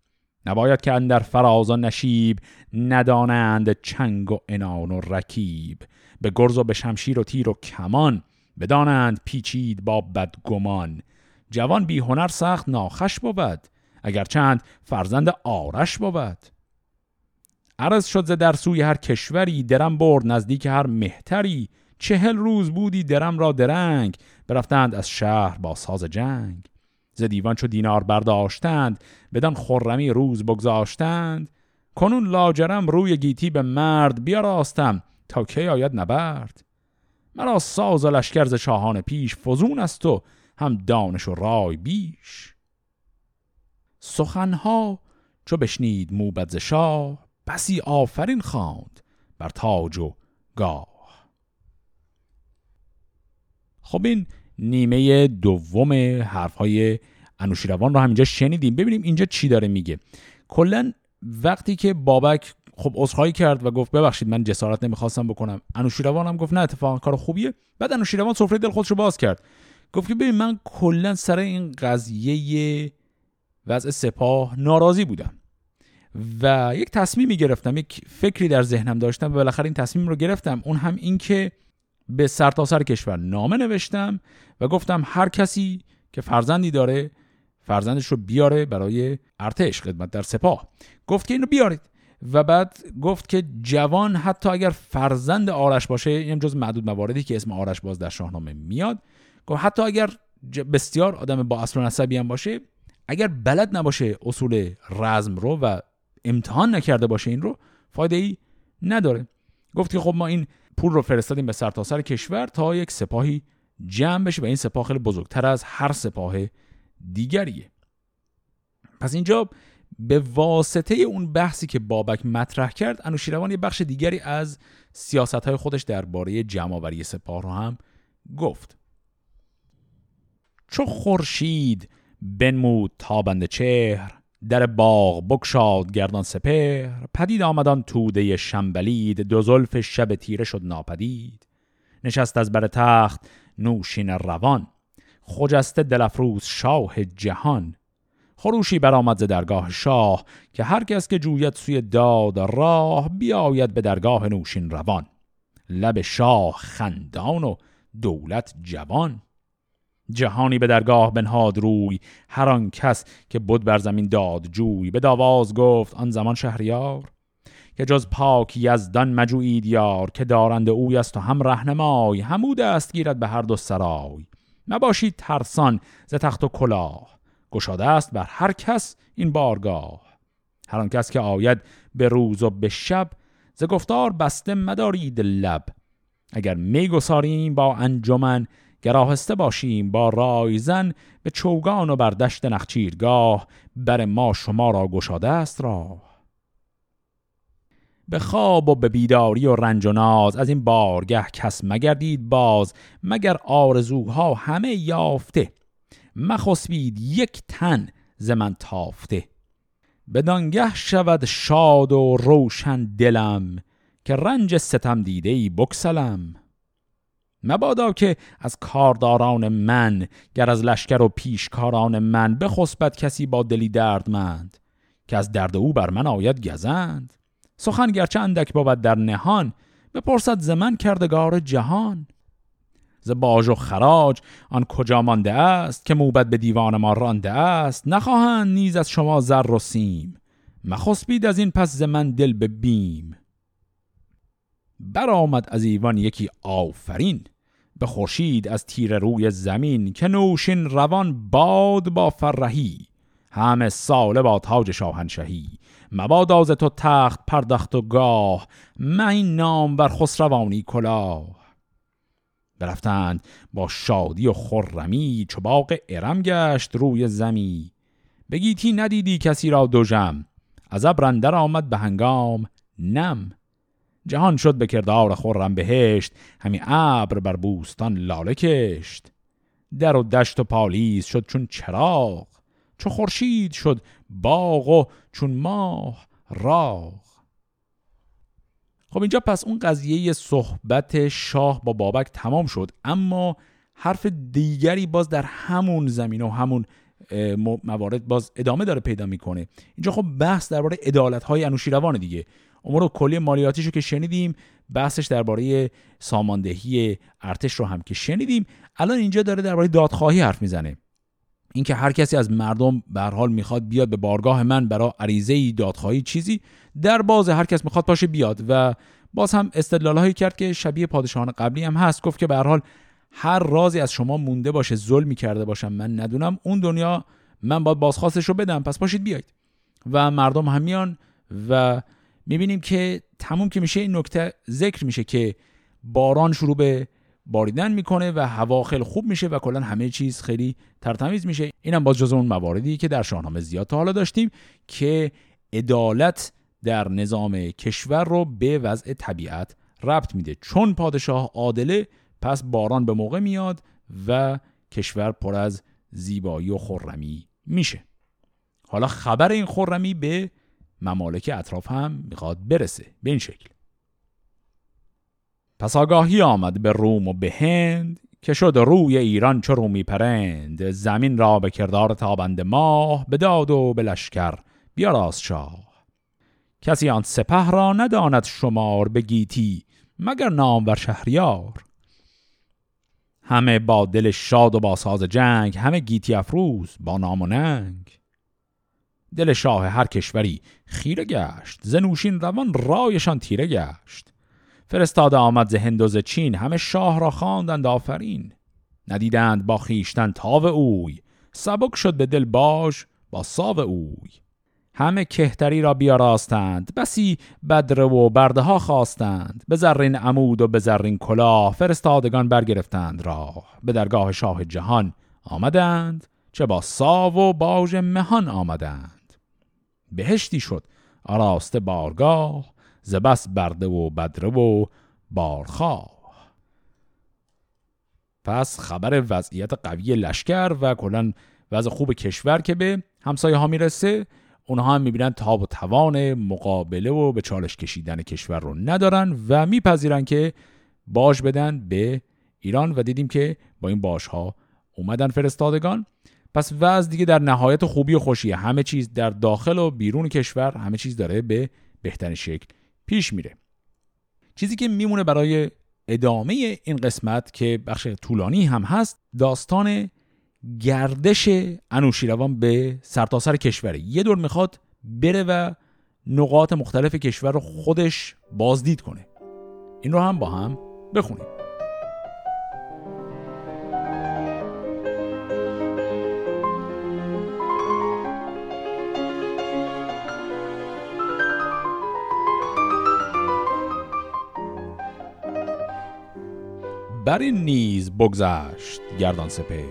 نباید که اندر فراز و نشیب ندانند چنگ و انان و رکیب. به گرز و به شمشیر و تیر و کمان بدانند پیچید با بدگمان. جوان بی هنر سخت ناخش بود. اگر چند فرزند آرش بود. عرض شد ز در سوی هر کشوری درم برد نزدیک هر مهتری. چهل روز بودی درم را درنگ برفتند از شهر با ساز جنگ. ز دیوان چو دینار برداشتند بدان خرمی روز بگذاشتند. کنون لاجرم روی گیتی به مرد بیاراستم تا کی آید نبرد. مرا ساز و لشکر ز شاهان پیش فزون است و هم دانش و رای بیش. سخنها چو بشنید موبد شاه بسی آفرین خواند بر تاج و گاه. خب این نیمه دوم حرفهای انوشیروان رو هم اینجا شنیدیم. ببینیم اینجا چی داره میگه. کلا وقتی که بابک خب عذرخواهی کرد و گفت ببخشید من جسارت نمی‌خواستم بکنم. انوشیروان هم گفت نه اتفاقا کار خوبیه. بعد انوشیروان سفره دل خودش رو باز کرد. گفت که ببین من کلا سر این قضیه وضع سپاه ناراضی بودم. و یک تصمیمی گرفتم یک فکری در ذهنم داشتم و بالاخره این تصمیم رو گرفتم. اون هم این که به سرتاسر سر کشور نامه نوشتم و گفتم هر کسی که فرزندی داره فرزندش رو بیاره برای ارتش خدمت در سپاه. گفت که اینو بیارید. و بعد گفت که جوان حتی اگر فرزند آرش باشه این جز معدود مواردی که اسم آرش باز در شاهنامه میاد گفت حتی اگر بسیار آدم با اصل و نسبی هم باشه اگر بلد نباشه اصول رزم رو و امتحان نکرده باشه این رو فایده ای نداره. گفت که خب ما این پول رو فرستادیم به سرتاسر سر کشور تا یک سپاهی جمع بشه و این سپاه خیلی بزرگتر از هر سپاه دیگریه. پس اینجا به واسطه اون بحثی که بابک مطرح کرد انوشیروان یه بخش دیگری از سیاست های خودش درباره جمعآوری سپاه رو هم گفت. چو خورشید بنمود تابنده چهر در باغ بکشاد گردان سپهر. پدید آمدان توده شنبلید دو زلف شب تیره شد ناپدید. نشست از بر تخت نوشین روان خجسته دلفروز شاه جهان. خروشی برآمد ز درگاه شاه که هر کس که جوید سوی داد راه بیاید به درگاه نوشین روان. لب شاه خندان و دولت جوان. جهانی به درگاه بنهاد روی هر آن کس که بود بر زمین داد جوی. به داواز گفت آن زمان شهریار که جز پاک یزدان مجوید یار که دارند اوی است و هم رهنمای همو دست گیرد به هر دو سرای. نباشید ترسان ز تخت و کلاه گشاده است بر هر کس این بارگاه. هر آن کس که آید به روز و به شب ز گفتار بسته مدارید لب. اگر میگساریم با انجمن گراهسته باشیم با رایزن به چوگان و بر دشت نخچیرگاه بر ما شما را گشاده است راه. به خواب و به بیداری و رنج و ناز از این بارگه کس مگردید باز مگر آرزوها همه یافته. مخسبید یک تن ز من تافته. بدانگه شود شاد و روشن دلم که رنج ستم دیده ای بکسلم. مبادا که از کارداران من گر از لشکر و پیشکاران من بخسبد کسی با دلی دردمند که از درد او بر من آید گزند. سخن گرچه اندک بود در نهان بپرسد ز من کردگار جهان. ز باج و خراج آن کجا مانده است که موبت به دیوان ما رانده است؟ نخواهند نیز از شما زر و سیم. مخسبید از این پس ز من دل به بیم. برآمد از ایوان یکی آفرین به خورشید از تیر روی زمین که نوشین روان باد با فرهی. همه ساله با تاج شاهنشهی مبادا ز تو تخت پردخت و گاه من این نام بر خسروانی کلاه. برفتند با شادی و خرمی چو باغ ارم گشت روی زمی. بگیتی ندیدی کسی را دوژم از ابرندر آمد به هنگام نم. جهان شد به کردار خرم بهشت همی ابر بر بوستان لاله کشت. در و دشت و پالیز شد چون چراغ چو خورشید شد باغ و چون ماه راغ. خب اینجا پس اون قضیه صحبت شاه با بابک تمام شد اما حرف دیگری باز در همون زمین و همون موارد باز ادامه داره پیدا می‌کنه. اینجا خب بحث درباره عدالت های انوشیروان دیگه. امور کلی مالیاتیش رو که شنیدیم بحثش درباره ساماندهی ارتش رو هم که شنیدیم. الان اینجا داره درباره دادخواهی حرف می‌زنه. اینکه هر کسی از مردم به حال می‌خواد بیاد به بارگاه من برای عریضه دادخواهی چیزی در باز هر کس می‌خواد پاشه بیاد. و باز هم استدلال کرد که شبیه پادشاهان قبلی هم هست. گفت که به حال هر رازی از شما مونده باشه ظلمی کرده باشم من ندونم. اون دنیا من باید بازخواستش رو بدم پس پاشید بیاید. و مردم هم میان و می‌بینیم که تموم که میشه این نکته ذکر میشه که باران شروع به باریدن می‌کنه و هوا خیلی خوب میشه و کلا همه چیز خیلی ترتمیز میشه. اینم باز جز اون مواردی که در شاهنامه زیاد تا حالا داشتیم که عدالت در نظام کشور رو به وضع طبیعت ربط میده. چون پادشاه عادله پس باران به موقع میاد و کشور پر از زیبایی و خرمی میشه. حالا خبر این خرمی به ممالک اطراف هم می‌خواد برسه به این شکل. پس آگاهی آمد به روم و به هند که شد روی ایران چو رومی پرند. زمین را به کردار تابند ماه به داد و به لشکر بیاراست شاه. کسی آن سپه را نداند شمار به گیتی مگر نام و شهریار. همه با دل شاد و با ساز جنگ همه گیتی افروز با نام و ننگ. دل شاه هر کشوری خیره گشت زنوشین روان رایشان تیره گشت. فرستاده آمد ز هند و ز چین همه شاه را خواندند آفرین. ندیدند با خیشتن تاو اوی سبک شد به دل باش با ساو اوی. همه کهتری را بیاراستند بسی بدره و برده ها خواستند. به زرین عمود و به زرین کلاه فرستادگان برگرفتند راه. به درگاه شاه جهان آمدند چه با ساو و باژ مهان آمدند. بهشتی شد. آراسته بارگاه زبس برده و بدره و بارخواه. پس خبر وضعیت قوی لشکر و کلا وضع خوب کشور که به همسایه ها می‌رسه اونها هم می‌بینن تاب و توان مقابله و به چالش کشیدن کشور رو ندارن و میپذیرن که باش بدن به ایران و دیدیم که با این باش ها اومدن فرستادگان. پس وضع دیگه در نهایت خوبی و خوشیه. همه چیز در داخل و بیرون کشور همه چیز داره به بهترین شکل پیش میره. چیزی که میمونه برای ادامه این قسمت که بخش طولانی هم هست داستان گردش انوشیروان به سرتاسر سر کشوره. یه دور می‌خواد بره و نقاط مختلف کشور رو خودش بازدید کنه. این رو هم با هم بخونیم. بر این نیز بگذشت گردان سپه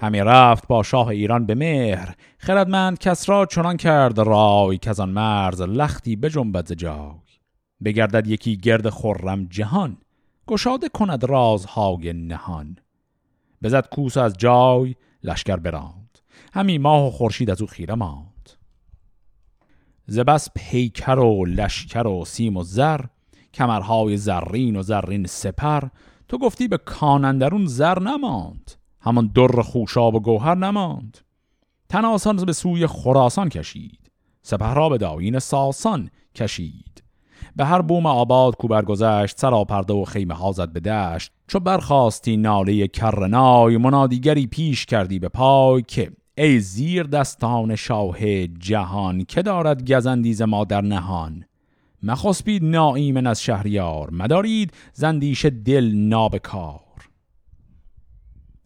همی رفت با شاه ایران به مهر. خردمند کس را چنان کرد رای که آن مرز لختی به جنبت جای. بگردد یکی گرد خرم جهان گشاده کند رازهای نهان. بزد کوس از جای لشکر براند. همی ماه و خورشید از او خیره ماند. زبس پیکر و لشکر و سیم و زر کمرهای زرین و زرین سپر تو گفتی به کانندرون زر نماند. همان در خوشاب و گوهر نماند. تن آسان به سوی خراسان کشید. سپه را به داین ساسان کشید. به هر بوم آباد کو برگذشت سراپرده و خیمه ها زد به دشت. چو برخواستی ناله کرنای منادیگری پیش کردی به پای که ای زیر دستان شاه جهان که دارد گزندیز ما در نهان؟ مخسبید ناایمن از شهریار. مدارید زندیش دل نابکار.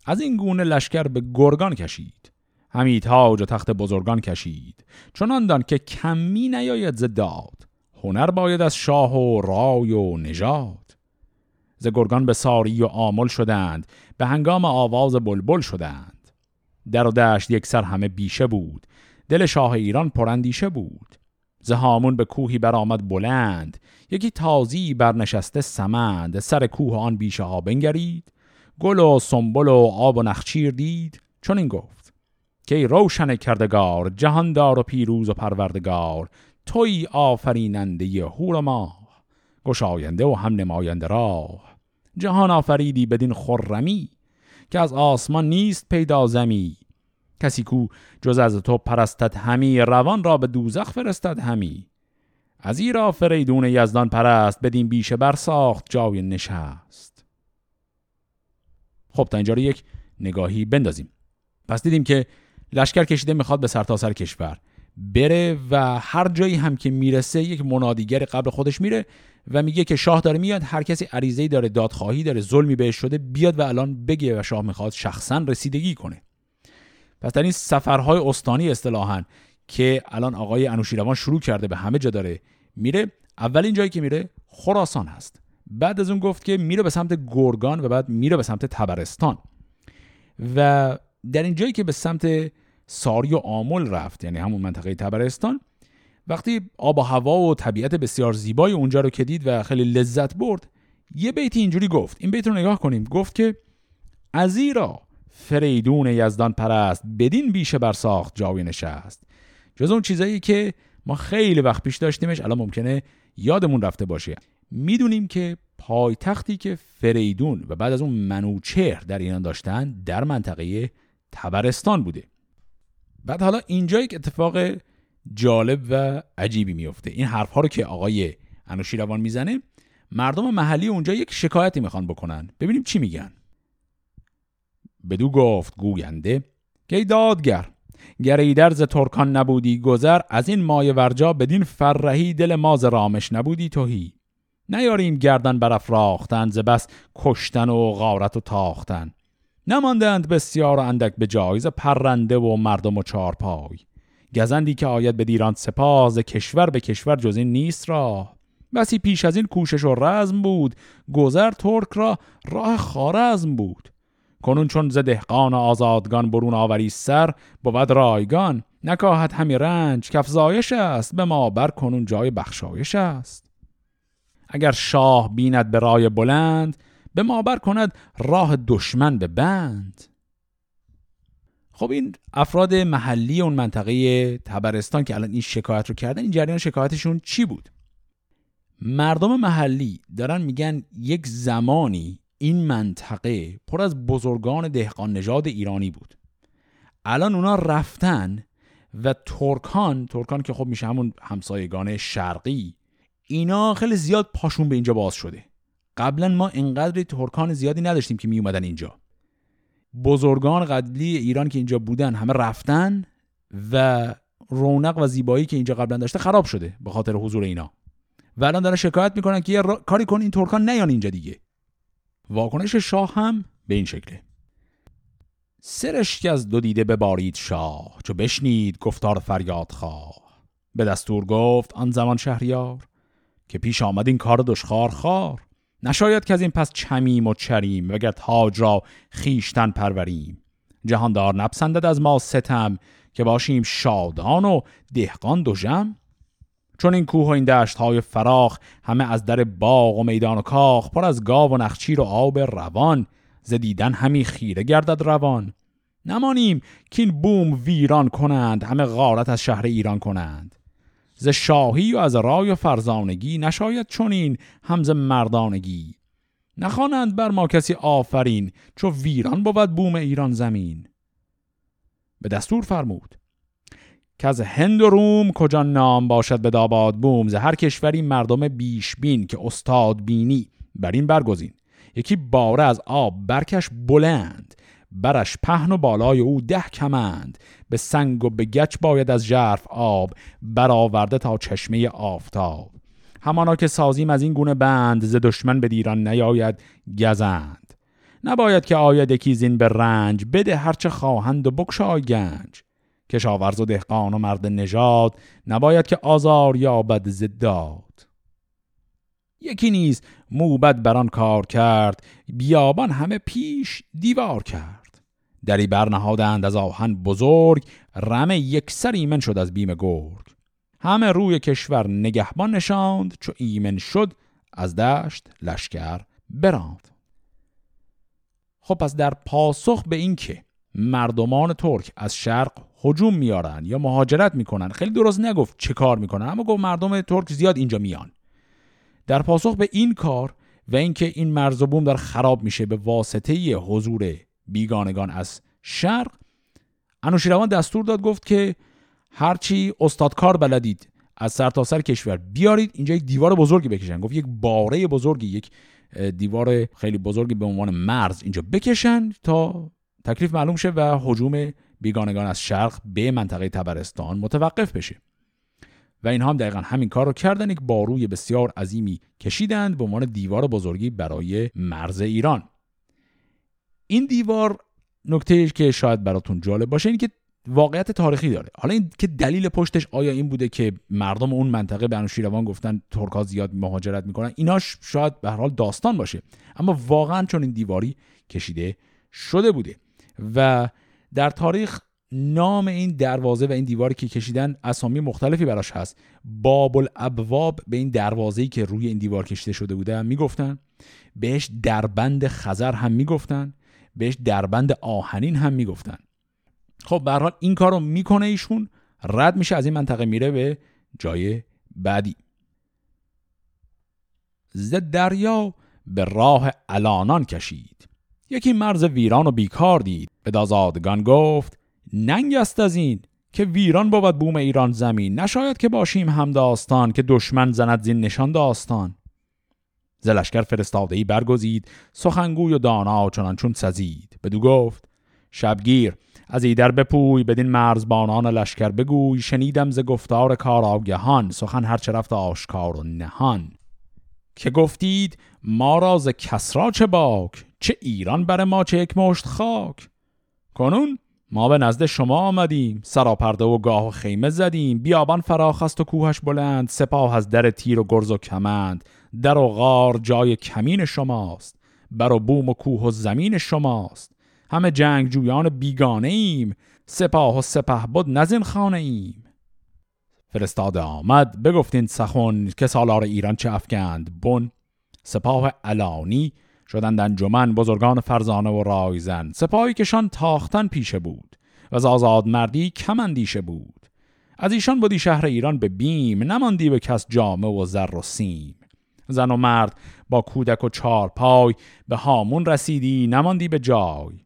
از این گونه لشکر به گرگان کشید. همی تاج و تخت بزرگان کشید. چنان دان که کمی نیاید ز داد. هنر باید از شاه و رای و نژاد. ز گرگان به ساری و آمل شدند. به هنگام آواز بلبل شدند. در و دشت یک سر همه بیشه بود. دل شاه ایران پرندیشه بود. ز به کوهی برآمد بلند. یکی تازی برنشسته سمند. سر کوه آن بیشه ها بنگرید. گل و سنبل و آب و نخچیر دید. چون این گفت. که ای روشن کردگار جهاندار و پیروز و پروردگار توی آفریننده هور ماه. گشاینده و هم نماینده راه. جهان آفریدی بدین خرمی که از آسمان نیست پیدا زمی. کسی کو جز از تو پرستد همی روان را به دوزخ فرستد همی. از ایرا فریدون یزدان پرست بدین بیشه بر ساخت جای نشست. خب تا اینجا رو یک نگاهی بندازیم. پس دیدیم که لشکر کشیده می‌خواد به سرتاسر سر کشور بره و هر جایی هم که می‌رسه یک منادیگر قبل خودش میره و میگه که شاه داره میاد هر کسی عریضه‌ای داره دادخواهی داره ظلمی بهش شده بیاد و الان بگه و شاه می‌خواد شخصا رسیدگی کنه. پس در این سفرهای استانی اصطلاحا که الان آقای انوشیروان شروع کرده به همه جا داره میره اولین جایی که میره خراسان هست. بعد از اون گفت که میره به سمت گرگان و بعد میره به سمت تبرستان. و در این جایی که به سمت ساری و آمل رفت یعنی همون منطقه تبرستان وقتی آب و هوا و طبیعت بسیار زیبای اونجا رو که دید و خیلی لذت برد یه بیتی اینجوری گفت. این بیت رو نگاه کنیم. گفت که ازیرا فریدون یزدان پرست بدین بیشه بر ساخت جای نشست. جز اون چیزایی که ما خیلی وقت پیش داشتیمش الان ممکنه یادمون رفته باشه. می‌دونیم که پایتختی که فریدون و بعد از اون منوچهر در ایران داشتن در منطقه تبرستان بوده. بعد حالا اینجا یک اتفاق جالب و عجیبی میفته این حرف ها رو که آقای انوشیروان می‌زنه مردم محلی اونجا یک شکایتی می‌خوان بکنن. ببینیم چی میگن. بدو گفت گوینده که دادگر؟ گر ایدرز ترکان نبودی گذر از این مای ورجا بدین فرهی دل ماز رامش نبودی توهی نیاریم گردن برافراختن ز بس کشتن و غارت و تاختن. نماندند بسیار اندک به جایز پرنده و مردم و چارپای. گزندی که آید به دیران سپاز کشور به کشور جز این نیست را بسی پیش از این کوشش و رزم بود گذر ترک را راه خارزم بود. کنون چون ز دهقان آزادگان برون آوری سر بود رایگان. نکاهد همی رنج کفزایش است. به ما بر کنون جای بخشایش است. اگر شاه بیند به رای بلند به ما بر کند راه دشمن به بند. خب این افراد محلی اون منطقه تبرستان که الان این شکایت رو کردن این جریان شکایتشون چی بود؟ مردم محلی دارن میگن یک زمانی این منطقه پر از بزرگان دهقان نژاد ایرانی بود. الان اونا رفتن و ترکان ترکان که خب میشه همون همسایگان شرقی اینا خیلی زیاد پاشون به اینجا باز شده. قبلا ما انقدر ترکان زیادی نداشتیم که می اومدن اینجا. بزرگان قبلی ایران که اینجا بودن همه رفتن و رونق و زیبایی که اینجا قبلا داشته خراب شده به خاطر حضور اینا. و الان دارن شکایت می‌کنن که یه کاری کن این ترکان نیان اینجا دیگه. واکنش شاه هم به این شکله. سرش که از دو دیده ببارید شاه چو بشنید گفتار فریاد خواه. به دستور گفت آن زمان شهریار که پیش آمد این کار دشخار خار نشاید که از این پس چمیم و چریم وگر تاج را خیشتن پروریم. جهاندار نپسندد از ما ستم که باشیم شادان و دهقان دو جم چون این کوه و این دشت های فراخ همه از در باغ و میدان و کاخ پر از گاو و نخچیر و آب روان زدیدن همی خیره گردد روان. نمانیم که این بوم ویران کنند همه غارت از شهر ایران کنند. ز شاهی و از رای و فرزانگی نشاید چونین همز مردانگی. نخوانند بر ما کسی آفرین چو ویران بود بوم ایران زمین. به دستور فرمود که از هند و روم کجا نام باشد به داباد بوم ز هر کشوری مردم بیش بین که استاد بینی. بر این برگزین. یکی باره از آب برکش بلند برش پهن و بالای او ده کمند. به سنگ و به گچ باید از جرف آب برآورده تا چشمه آفتاب. همانا که سازیم از این گونه بند ز دشمن به دیران نیاید گزند. نباید که آید یکی زین به رنج بده هرچه خواهند و بکشای گنج. کشاورز و دهقان و مرد نژاد نباید که آزار یابد زداد یکی نیز موبد بران کار کرد بیابان همه پیش دیوار کرد. دری برنهادند از آهن بزرگ رمه یکسر ایمن شد از بیم گرگ. همه روی کشور نگهبان نشاند چو ایمن شد از دشت لشکر براند. خب پس در پاسخ به این که مردمان ترک از شرق هجوم میارن یا مهاجرت می‌کنن. خیلی درست نگفت چه کار می‌کنن اما گفت مردم ترک زیاد اینجا میان. در پاسخ به این کار و اینکه این مرز و بوم در خراب میشه به واسطه حضور بیگانگان از شرق انوشیروان دستور داد گفت که هرچی استادکار بلدید از سرتاسر سر کشور بیارید اینجا یک دیوار بزرگی بکشن. گفت یک باره بزرگی یک دیوار خیلی بزرگی به عنوان مرز اینجا بکشن تا تکلیف معلوم شه و حجوم بیگانگان از شرق به منطقه تبرستان متوقف بشه و اینها هم دقیقا همین کار رو کردن یک باروی بسیار عظیمی کشیدند به عنوان دیوار بزرگی برای مرز ایران. این دیوار نکته که شاید براتون جالب باشه این که واقعیت تاریخی داره. حالا این که دلیل پشتش آیا این بوده که مردم اون منطقه به انوشیروان گفتن ترکا زیاد مهاجرت می‌کنن؟ ایناش شاید به حال داستان باشه. اما واقعا چون این دیواری کشیده شده بوده و در تاریخ نام این دروازه و این دیواری که کشیدن اسامی مختلفی براش هست. باب الابواب به این دروازه‌ای که روی این دیوار کشیده شده بوده هم می‌گفتن. بهش دربند خزر هم می‌گفتن. بهش دربند آهنین هم می‌گفتن. خب به حال این کارو می‌کنه ایشون. رد میشه از این منطقه میره به جای بعدی. ز دریا به راه الانان کشید. یکی مرز ویران و بیکار دید. به دازادگان گفت ننگ است از این که ویران بود بوم ایران زمین. نشاید که باشیم هم داستان که دشمن زند زین نشان داستان. زلشکر فرستاده ای برگزید سخنگوی و دانا چنان چون سزید. بدو گفت شبگیر از ایدر بپوی بدین مرزبانان لشکر بگوی. شنیدم ز گفتار کار آگهان سخن هرچه رفت آشکار و نهان. که گفتید ما را ز کسرا چه باک؟ چه ایران بر ما چه یک مشت خاک؟ کنون ما به نزد شما آمدیم سراپرده و گاه و خیمه زدیم بیابان فراخ است و کوهش بلند سپاه از در تیر و گرز و کمند در و غار جای کمین شماست بر و بوم و کوه و زمین شماست. همه جنگ جویان بیگانه ایم سپاه و سپه بود نزین خانه ایم. فرستاده آمد بگفتین سخن که سالار ایران چه افکند؟ بن سپاه علانی شدند انجمن بزرگان فرزانه و رایزن. سپاهی کشان تاختن پیشه بود و از آزاد مردی کم اندیشه بود. از ایشان بودی شهر ایران به بیم نماندی به کس جامه و زر و سیم. زن و مرد با کودک و چار پای به هامون رسیدی نماندی به جای.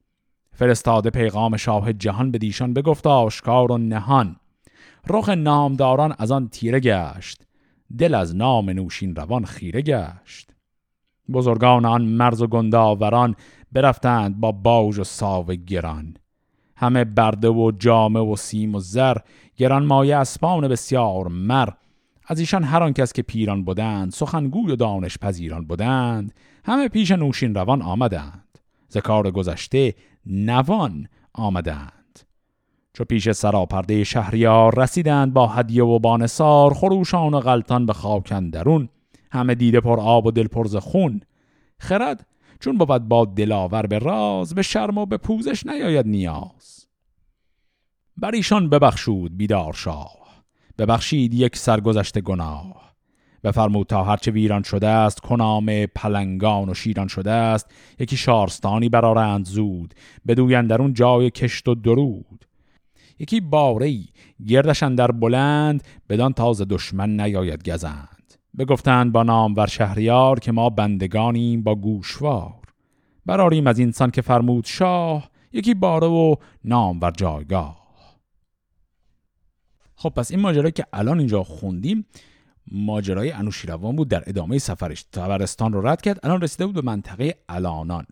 فرستاده پیغام شاه جهان به دیشان بگفت آشکار و نهان. رخ نامداران از آن تیره گشت. دل از نام نوشین روان خیره گشت. بزرگان آن مرز و گنداوران برفتند با باج و ساو گران. همه برده و جامه و سیم و زر گران مایه اسپان بسیار مر. از ایشان هر آن کس که پیران بودند سخنگوی و دانش پذیران بودند همه پیش نوشین روان آمدند. ز کار گذشته نوان آمدند. چو پیش سراپرده شهریار رسیدند با هدیه و بانسار خروشان و غلطان به خاکن درون همه دیده پر آب و دل پر خون. خرد چون بود با دلاور به راز به شرم و به پوزش نیاید نیاز. بر ایشان ببخشود بیدار شاه ببخشید یک سرگذشت گناه. بفرمود تا هرچه ویران شده است کنام پلنگان و شیران شده است یکی شارستانی برارند زود بدویند در اون جای کشت و درود. یکی باری گردشن در بلند بدان تازه دشمن نیاید گزند. بگفتند با نام ور شهریار که ما بندگانیم با گوشوار. براریم از اینسان که فرمود شاه یکی باره و نام ور جایگاه. خب پس این ماجرا که الان اینجا خوندیم ماجرای انوشیروان بود در ادامه سفرش. تبرستان رو رد کرد الان رسیده بود به منطقه الانان.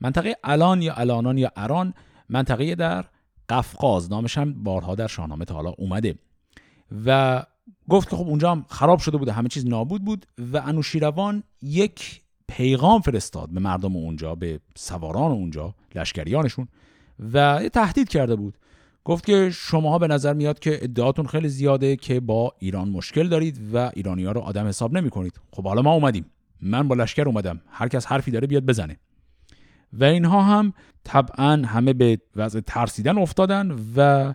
منطقه الان یا الانان یا اران منطقه در قفقاز. نامش هم بارها در شاهنامه تا حالا اومده. و گفت که خب اونجا هم خراب شده بوده همه چیز نابود بود و انوشیروان یک پیغام فرستاد به مردم اونجا به سواران اونجا لشکریانشون و تهدید کرده بود. گفت که شماها به نظر میاد که ادعاتون خیلی زیاده که با ایران مشکل دارید و ایرانی ها رو آدم حساب نمی کنید خب حالا ما اومدیم. من با لشکر اومدم. هر کس حرفی داره بیاد بزنه. و اینها هم طبعا همه به وضع ترسیدن افتادن و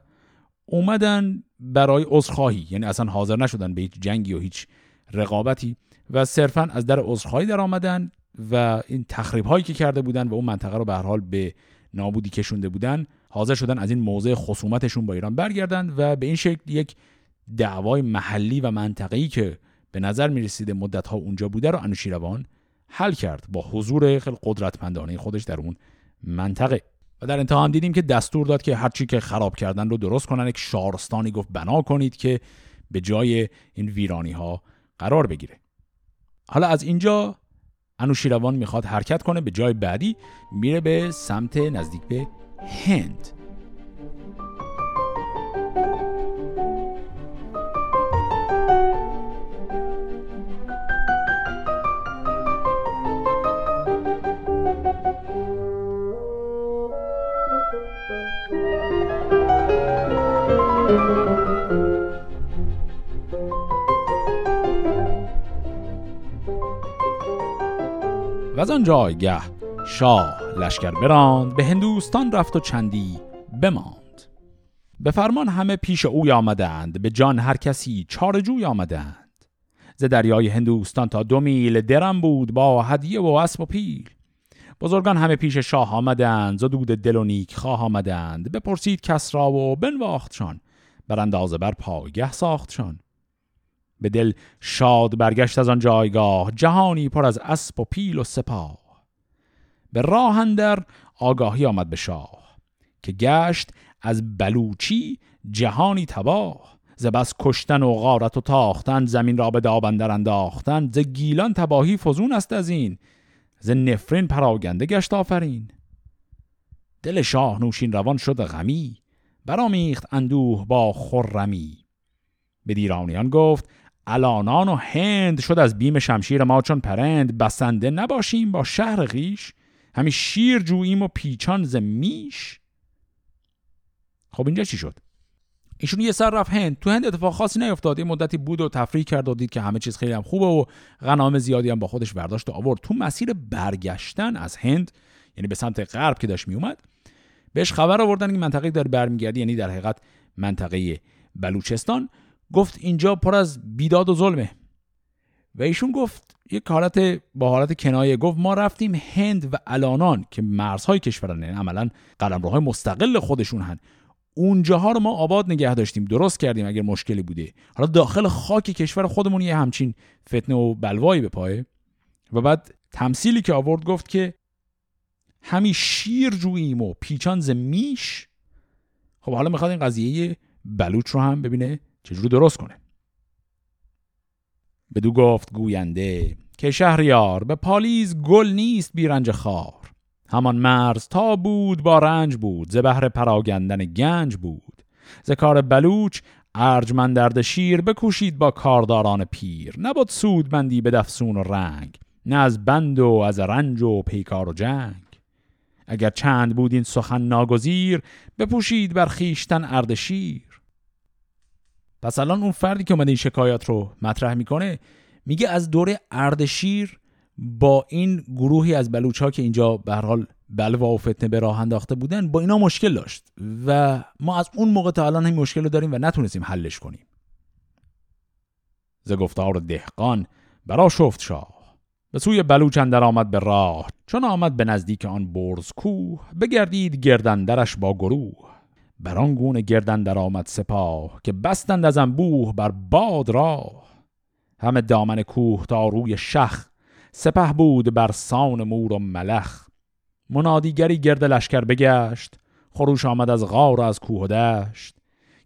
اومدن برای عذرخواهی یعنی اصلا حاضر نشدن به هیچ جنگی و هیچ رقابتی و صرفا از در عذرخواهی در آمدن و این تخریب هایی که کرده بودن و اون منطقه رو به هر حال به نابودی کشونده بودن حاضر شدن از این موضع خصومتشون با ایران برگردند و به این شکل یک دعوای محلی و منطقه‌ای که به نظر می رسیده مدت ها اونجا بوده رو انوشیروان حل کرد با حضور خیلی قدرتمندانه خودش در اون منطقه. در انتها هم دیدیم که دستور داد که هرچی که خراب کردن رو درست کنن یک شارستانی گفت بنا کنید که به جای این ویرانی ها قرار بگیره. حالا از اینجا انوشیروان می‌خواد حرکت کنه به جای بعدی میره به سمت نزدیک به هند. از آن جایگه شاه لشکر براند به هندوستان رفت و چندی بماند. به فرمان همه پیش اوی آمدند به جان هر کسی چارجوی آمدند. ز دریای هندوستان تا دو میل درم بود با هدیه و اسب و پیل. بزرگان همه پیش شاه آمدند زدود دل و نیک خواه آمدند. بپرسید کس را و بنواختشان بر اندازه بر پایگه ساختشان. به دل شاد برگشت از آن جایگاه جهانی پر از اسب و پیل و سپاه. به راه اندر آگاهی آمد به شاه که گشت از بلوچی جهانی تباه. ز بس کشتن و غارت و تاختن زمین را به دابندر انداختن. ز گیلان تباهی فزون است از این ز نفرین پراگنده گشت آفرین. دل شاه نوشین روان شد غمی برامیخت اندوه با خرمی. به دیرانیان گفت الانان و هند شد از بیم شمشیر ما چون پرند. بسنده نباشیم با شهر غیش همی شیر جوییم و پیچان ز میش. خب اینجا چی شد؟ ایشون یه سر رفت هند. تو هند اتفاق خاصی نیفتاد. یه مدتی بود و تفریح کرد و دید که همه چیز خیلی هم خوبه و غنام زیادی هم با خودش برداشت و آورد. تو مسیر برگشتن از هند یعنی به سمت غرب که داشت میومد بهش خبر آوردن که منطقه داره برمیگردی یعنی در حقیقت منطقه بلوچستان. گفت اینجا پر از بیداد و ظلمه. و ایشون گفت یه حالت با حالت کنایه. گفت ما رفتیم هند و الانان که مرزهای کشورن یعنی عملا قلمروهای مستقل خودشون هن. اونجاها رو ما آباد نگه داشتیم درست کردیم اگر مشکلی بوده. حالا داخل خاک کشور خودمون یه همچین فتنه و بلوایی به پایه. و بعد تمثیلی که آورد گفت که همی شیر جوییم و پیچان میش. خب حالا می‌خواد این قضیه بلوچ رو هم ببینه. چجوری درست کنه؟ بدو گفت گوینده که شهریار به پالیز گل نیست بیرنج خار. همان مرز تا بود با رنج بود ز بهر پراگندن گنج بود. ز کار بلوچ ارجمند درد شیر بکوشید با کارداران پیر. نبود سودمندی به دفسون و رنگ نه از بند و از رنج و پیکار و جنگ. اگر چند بود این سخن ناگزیر بپوشید بر خیشتن اردشیر پس الان اون فردی که اومده این شکایات رو مطرح می‌کنه میگه از دوره اردشیر با این گروهی از بلوچ ها که اینجا به حال بلوا و فتنه به راه انداخته بودن با اینا مشکل داشت و ما از اون موقع تا الان این مشکل رو داریم و نتونستیم حلش کنیم. ز گفتار دهقان برا شفت شاه. به سوی بلوچ اندر آمد به راه چون آمد به نزدیک آن برز کوه بگردید گردندرش با گروه. بر آن گونه گردندر آمد سپاه که بستند از انبوه بر باد راه. همه دامن کوه تا روی شخ سپه بود بر سان مور و ملخ. منادیگری گرد لشکر بگشت خروش آمد از غار و از کوه و دشت.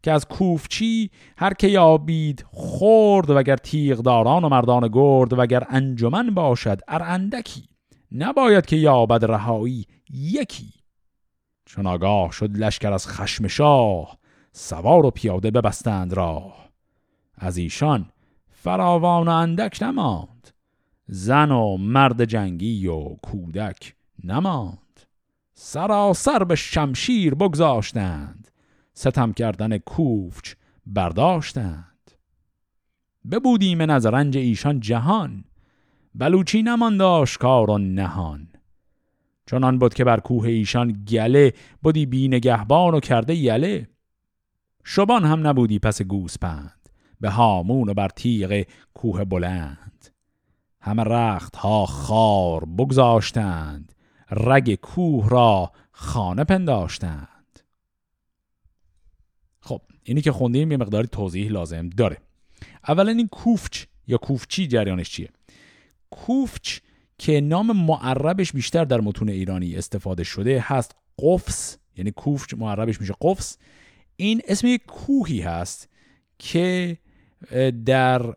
که از کوفچی هر که یابید خورد وگر تیغداران و مردان گرد وگر انجمن باشد ار نباید که یابد رهایی یکی. چون آگاه شد لشکر از خشم شاه سوار و پیاده ببستند راه. از ایشان فراوان و اندک نماند زن و مرد جنگی و کودک نماند. سراسر به شمشیر بگذاشتند ستم کردن کوفچ برداشتند. ببودیم از رنج ایشان جهان بلوچی نماند آشکار و نهان. چنان بود که بر کوه ایشان گله بودی بی نگهبان و کرده یله. شبان هم نبودی پس گوسپند به هامون و بر تیغ کوه بلند. همه رخت ها خار بگذاشتند رگ کوه را خانه پنداشتند. خب اینی که خوندیم یه مقداری توضیح لازم داره. اولا این کوفچ یا کوفچی جریانش چیه؟ کوفچ که نام معربش بیشتر در متون ایرانی استفاده شده هست قفس یعنی کوفچ معربش میشه قفس. این اسم یک کوهی هست که در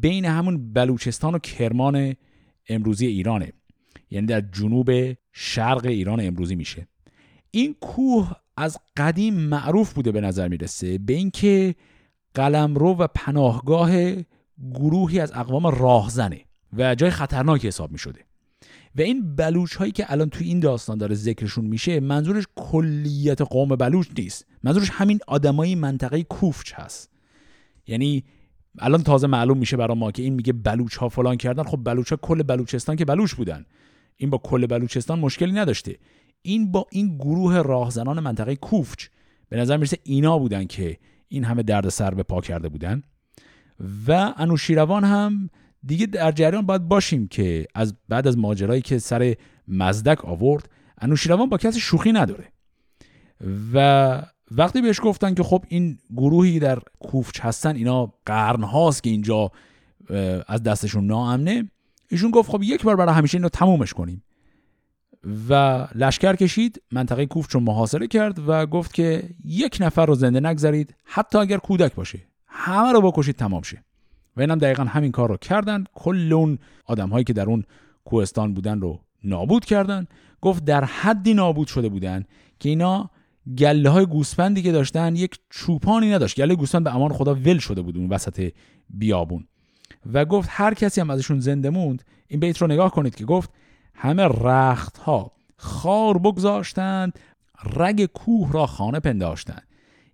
بین همون بلوچستان و کرمان امروزی ایرانه. یعنی در جنوب شرق ایران امروزی میشه. این کوه از قدیم معروف بوده به نظر می‌رسه به اینکه قلمرو و پناهگاه گروهی از اقوام راهزنه. و جای خطرناکی حساب می شده و این بلوچ هایی که الان توی این داستان داره ذکرشون میشه منظورش کلیت قوم بلوچ نیست. منظورش همین آدمای منطقه کوفچ هست. یعنی الان تازه معلوم میشه برای ما که این میگه بلوچ ها فلان کردن. خب بلوچ ها کل بلوچستان که بلوچ بودن. این با کل بلوچستان مشکلی نداشته. این با این گروه راهزنان منطقه کوفچ به نظر می‌رسه اینا بودن که این همه درد سر به پا کرده بودن. و انوشیروان هم دیگه در جریان باید باشیم که از بعد از ماجرایی که سر مزدک آورد انوشیروان با کسی شوخی نداره. و وقتی بهش گفتن که خب این گروهی در کوفچ هستن اینا قرن هاست که اینجا از دستشون ناامنه ایشون گفت خب یک بار برای همیشه اینو تمومش کنیم. و لشکر کشید منطقه کوفت رو محاصره کرد و گفت که یک نفر رو زنده نگذارید حتی اگر کودک باشه. همه رو بکشید تمام شه. و اینم دقیقا همین کار رو کردن. کل اون آدم هایی که در اون کوهستان بودن رو نابود کردن. گفت در حدی نابود شده بودن که اینا گله های گوسفندی که داشتن یک چوپانی نداشت. گله گوسفند به امان خدا ول شده بود اون وسط بیابون. و گفت هر کسی هم ازشون زنده موند این بیت رو نگاه کنید که گفت همه رخت ها خار بگذاشتند رگ کوه را خانه پنداشتند.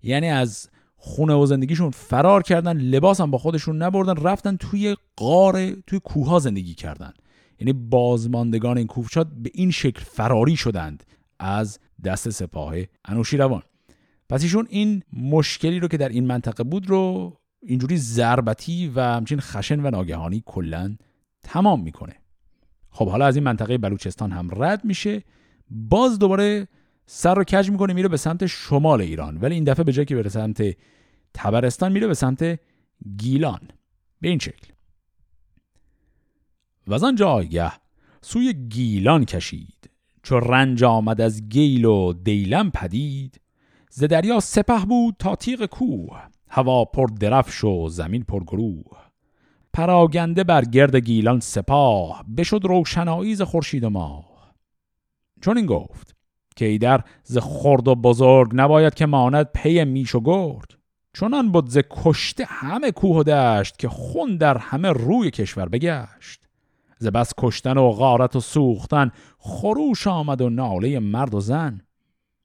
یعنی از خونه و زندگیشون فرار کردن لباس هم با خودشون نبردن رفتن توی قار توی کوه زندگی کردن. یعنی بازماندگان این کوفچات به این شکل فراری شدند از دست سپاه انوشیروان. پس ایشون این مشکلی رو که در این منطقه بود رو اینجوری ضربتی و همچین خشن و ناگهانی کلا تمام می‌کنه. خب حالا از این منطقه بلوچستان هم رد میشه. باز دوباره سر رو کج می‌کنه میره به سمت شمال ایران. ولی این دفعه به جای که بره سمت تبرستان میره به سمت گیلان. به این شکل. و از سوی گیلان کشید. چو رنج آمد از گیل و دیلم پدید. ز دریا سپه بود تا تیغ کوه. هوا پر درفش و زمین پر گروه پراگنده بر گرد گیلان سپاه. بشد روشنایی ز خورشید و ماه. چون این گفت. که ایدر ز خرد و بزرگ نباید که ماند پی میش و گرد چونان بود ز کشته همه کوه و دشت که خون در همه روی کشور بگشت. ز بس کشتن و غارت و سوختن خروش آمد و ناله مرد و زن.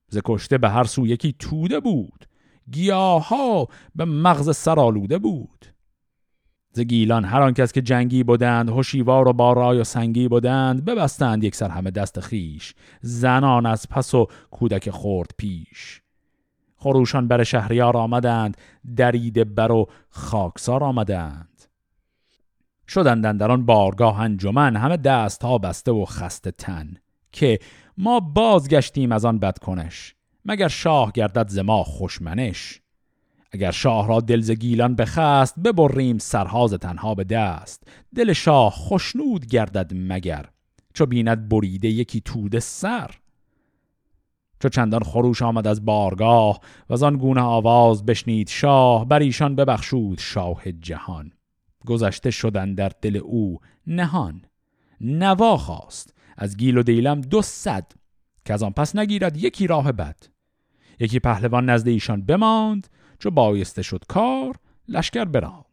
ز کشته به هر سو یکی توده بود. گیاها به مغز سرالوده بود. ز گیلان هر کس که جنگی بودند هوشیوار و با رای و سنگی بودند ببستند یک سر همه دست خیش زنان از پس و کودک خورد پیش. خروشان بر شهریار آمدند دریده بر و خاکسار آمدند. شدندن در آن بارگاه انجمن همه دست ها بسته و خسته تن که ما بازگشتیم از آن بدکنش مگر شاه گردد ز ما خوشمنش؟ اگر شاه را دل ز گیلان بخست ببریم سرهاز تنها به دست. دل شاه خوشنود گردد مگر چو بیند بریده یکی توده سر. چو چندان خروش آمد از بارگاه و آن گونه آواز بشنید شاه بر ایشان ببخشود شاه جهان. گذشته شدن در دل او نهان. نوا خواست از گیل و دیلم دو صد که از آن پس نگیرد یکی راه بد. یکی پهلوان نزد ایشان بماند چو بایسته شد کار لشکر براند.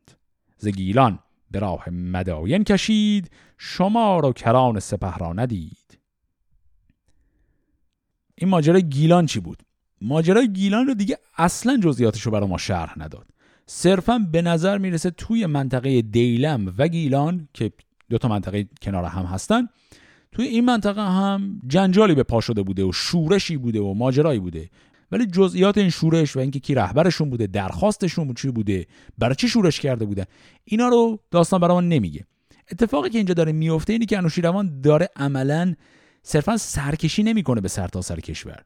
ز گیلان به راه مداین کشید شما و کران سپه را ندید این ماجرای گیلان چی بود؟ ماجرای گیلان رو دیگه اصلا جزئیاتش رو برای ما شرح نداد. صرفا به نظر می‌رسه توی منطقه دیلم و گیلان که دو تا منطقه کنار هم هستن توی این منطقه هم جنجالی به پا شده بوده و شورشی بوده و ماجرایی بوده. ولی جزئیات این شورش و اینکه کی رهبرشون بوده درخواستشون چی بوده برای چی شورش کرده بوده اینا رو داستان برای نمیگه. اتفاقی که اینجا داره میفته اینی که انوشیروان داره عملا صرفا سرکشی نمی‌کنه به سرتاسر سر کشور.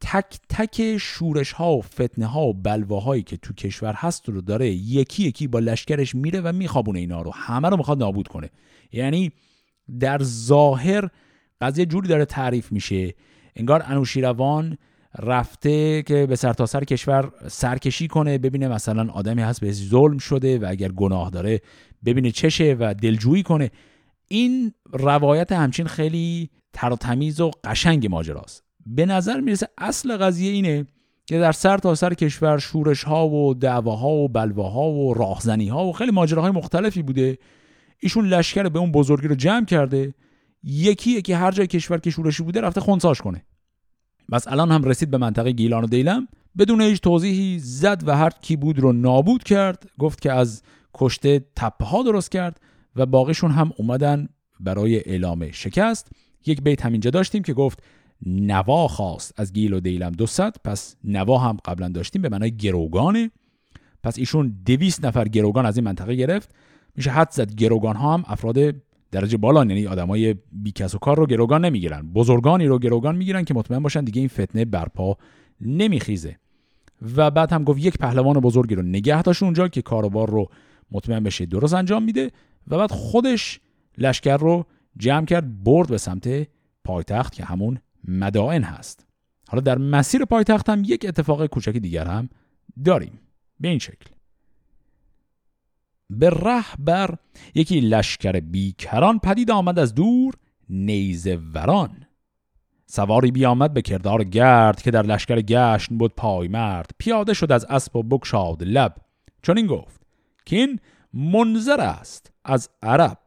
تک تک شورش ها و فتنه ها و بلواهایی که تو کشور هست رو داره یکی یکی با لشکرش میره و میخوابونه اینا رو. همه رو می‌خواد نابود کنه. یعنی در ظاهر قضیه جوری داره تعریف میشه. انگار انوشیروان رفته که به سرتاسر سر کشور سرکشی کنه ببینه مثلا آدمی هست به ظلم شده و اگر گناه داره ببینه چشه و دلجویی کنه. این روایت همچین خیلی تر و تمیز و قشنگ ماجراست. به نظر می‌رسه اصل قضیه اینه که در سر تا سر کشور شورش ها و دعواها و بلواها و راهزنی ها و خیلی ماجراهای مختلفی بوده. ایشون لشکر به اون بزرگی رو جمع کرده. یکی یکی هر جای کشور که شورشی بوده رفته خونساش کنه. بس الان هم رسید به منطقه گیلان و دیلم. بدون هیچ توضیحی زد و هر کی بود رو نابود کرد. گفت که از کشته تپه ها درست کرد و باقیشون هم اومدن برای اعلام شکست. یک بیت همینجا داشتیم که گفت نوا خواست از گیل و دیلم 200 پس نوا هم قبلا داشتیم به معنای گروگانه. پس ایشون دویست نفر گروگان از این منطقه گرفت. میشه حد زد گروگان ها هم افراد درجه بالا یعنی آدمای بی کس و کار رو گروگان نمی‌گیرن. بزرگانی رو گروگان می‌گیرن که مطمئن باشن دیگه این فتنه برپا نمیخیزه. و بعد هم گفت یک پهلوان بزرگی رو نگه داشت اونجا که کاروبار رو مطمئن بشه درست انجام میده و بعد خودش لشکر رو جمع کرد برد به سمت پایتخت که همون مدائن هست. حالا در مسیر پایتخت هم یک اتفاق کوچک دیگر هم داریم. به این شکل. به ره بر. یکی لشکر بیکران پدید آمد از دور نیزه وران. سواری بیامد به کردار گرد که در لشکر گشن بود پای مرد. پیاده شد از اسب و بکشاد لب. چون این گفت که این منظر است از عرب.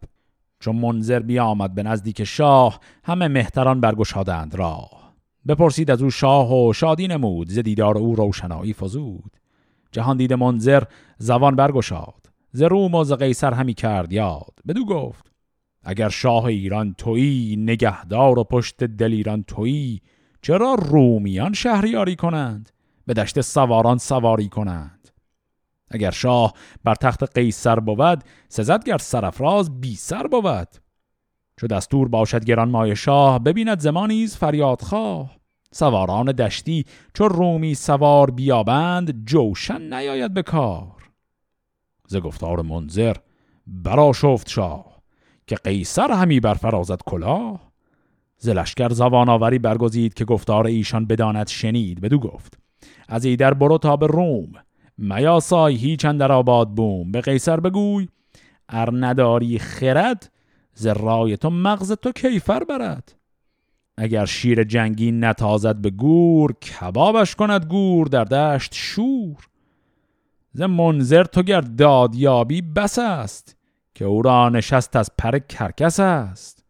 چون منظر بیامد به نزدیک شاه همه مهتران برگشادند راه. بپرسید از او شاه و شادی نمود ز دیدار او روشنایی فزود. جهان دید منظر زبان برگشاد. ز روم و ز قیصر همی کرد یاد. بدو گفت اگر شاه ایران تویی نگهدار و پشت دل ایران تویی چرا رومیان شهریاری کنند؟ به دشت سواران سواری کنند. اگر شاه بر تخت قیصر بود سزد گر سرفراز بی سر بود. چو دستور باشد گران مای شاه ببیند زمانیز فریاد خواه. سواران دشتی چو رومی سوار بیابند جوشن نیاید به کار. ز گفتار منظر برا شفت شاه که قیصر همی برفرازد کلاه. ز لشکر زبان آوری برگزید که گفتار ایشان بداند شنید بدو گفت از ایدر برو تا به روم. میاسای هیچ اندر آباد بوم. به قیصر بگوی ار نداری خرد ز رای تو مغز تو کیفر برد. اگر شیر جنگی نتازد به گور کبابش کند گور در دشت شور. ز منظر تو گر دادیابی بس است که او را نشست از پر کرکس است.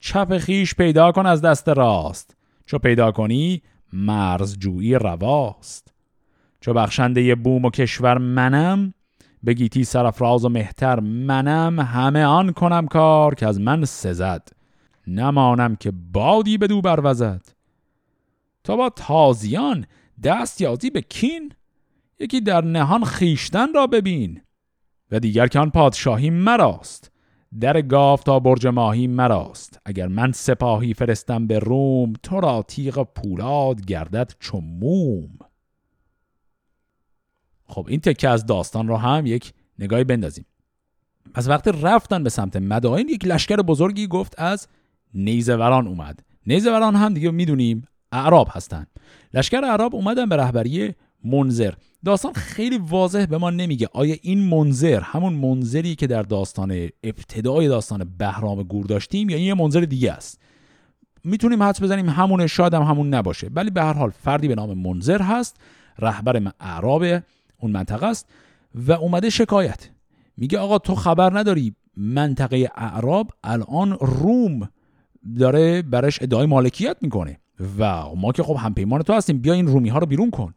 چپ خیش پیدا کن از دست راست چو پیدا کنی مرزجویی رواست. چو بخشنده بوم و کشور منم بگیتی سرفراز و مهتر منم همه آن کنم کار که از من سزد. نمانم که بادی به دو بروزد تا با تازیان دست یازی به کین؟ یکی در نهان خیشتن را ببین و دیگر که آن پادشاهی مراست. در گاف تا برج ماهی مراست. اگر من سپاهی فرستم به روم تو را تیغ پولاد گردد چو موم. خب این تکه از داستان رو هم یک نگاهی بندازیم. پس وقتی رفتن به سمت مدائن یک لشکر بزرگی گفت از نیزوران اومد. نیزوران هم دیگه می‌دونیم اعراب هستن. لشکر اعراب اومدن به رهبری منظر. داستان خیلی واضح به ما نمیگه. آیا این منظر همون منظری که در داستان ابتدای داستان بهرام گور داشتیم یا این یه منظر دیگه است؟ می‌تونیم حدس بزنیم همون شاید هم همون نباشه. ولی به هر حال فردی به نام منظر هست رهبر اعراب اون منطقه است و اومده شکایت. میگه آقا تو خبر نداری منطقه اعراب الان روم داره برش ادعای مالکیت می‌کنه و ما که خب همپیمان تو هستیم بیا این رومی ها رو بیرون کن.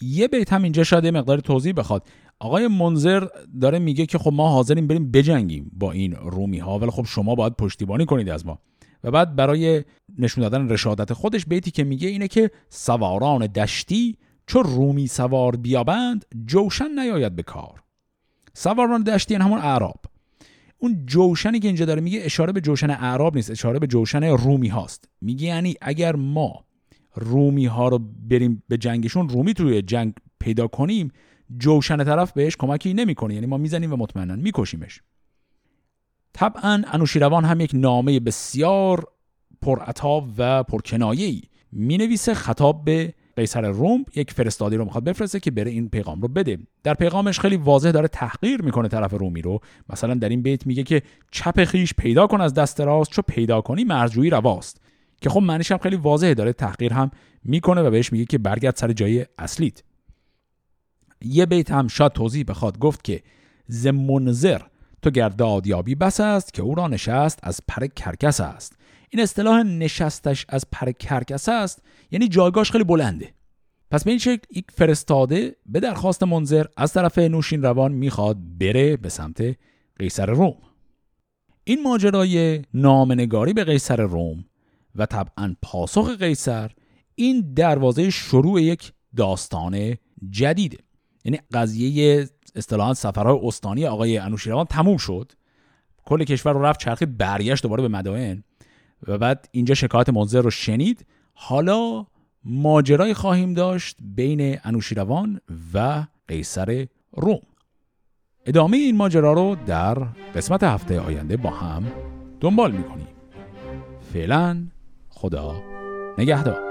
یه بیت هم اینجا شاید مقدار توضیح بخواد. آقای منظر داره میگه که خب ما حاضریم بریم بجنگیم با این رومی ها ولی خب شما باید پشتیبانی کنید از ما. و بعد برای نشون دادن رشادت خودش بیتی که میگه اینه که سواران دشتی چون رومی سوار بیابند جوشن نیاید به کار. سواران دشتی همون اعراب. اون جوشنی که اینجا داره میگه اشاره به جوشن اعراب نیست اشاره به جوشن رومی هاست میگه یعنی اگر ما رومی ها رو بریم به جنگشون رومی توی جنگ پیدا کنیم جوشن طرف بهش کمکی نمی‌کنه. یعنی ما می‌زنیم و مطمئنا میکشیمش. طبعا انوشیروان هم یک نامه بسیار پرعطا و پرکنایه‌ای می‌نویسه. خطاب به قیصر روم یک فرستادی رو می‌خواد بفرسته که بره این پیغام رو بده. در پیغامش خیلی واضح داره تحقیر می‌کنه طرف رومی رو. مثلا در این بیت میگه که چپ خیش پیدا کن از دست راست چو پیدا کنی مرجویی رواست. که خب معنیش هم خیلی واضحه داره تحقیر هم می‌کنه و بهش میگه که برگرد سر جای اصلیت. یه بیت هم شاید توضیح بخواد گفت که ز منظر تو گرداد یابی بس است که او را نشست از پر کرکس است. این اصطلاح نشستش از پر کرکس است یعنی جایگاهش خیلی بلنده. پس به این شکل یک فرستاده به درخواست منظر از طرف نوشین روان می‌خواد بره به سمت قیصر روم. این ماجرای نامنگاری به قیصر روم و طبعا پاسخ قیصر این دروازه شروع یک داستان جدیده یعنی قضیه اصطلاحا سفرهای استانی آقای انوشیروان تموم شد. کل کشور رو رفت چرخید برگشت دوباره به مدائن و بعد اینجا شکایت منظر رو شنید. حالا ماجرای خواهیم داشت بین انوشیروان و قیصر روم. ادامه این ماجرا رو در قسمت هفته آینده با هم دنبال می‌کنیم. فعلا خدا نگهدار.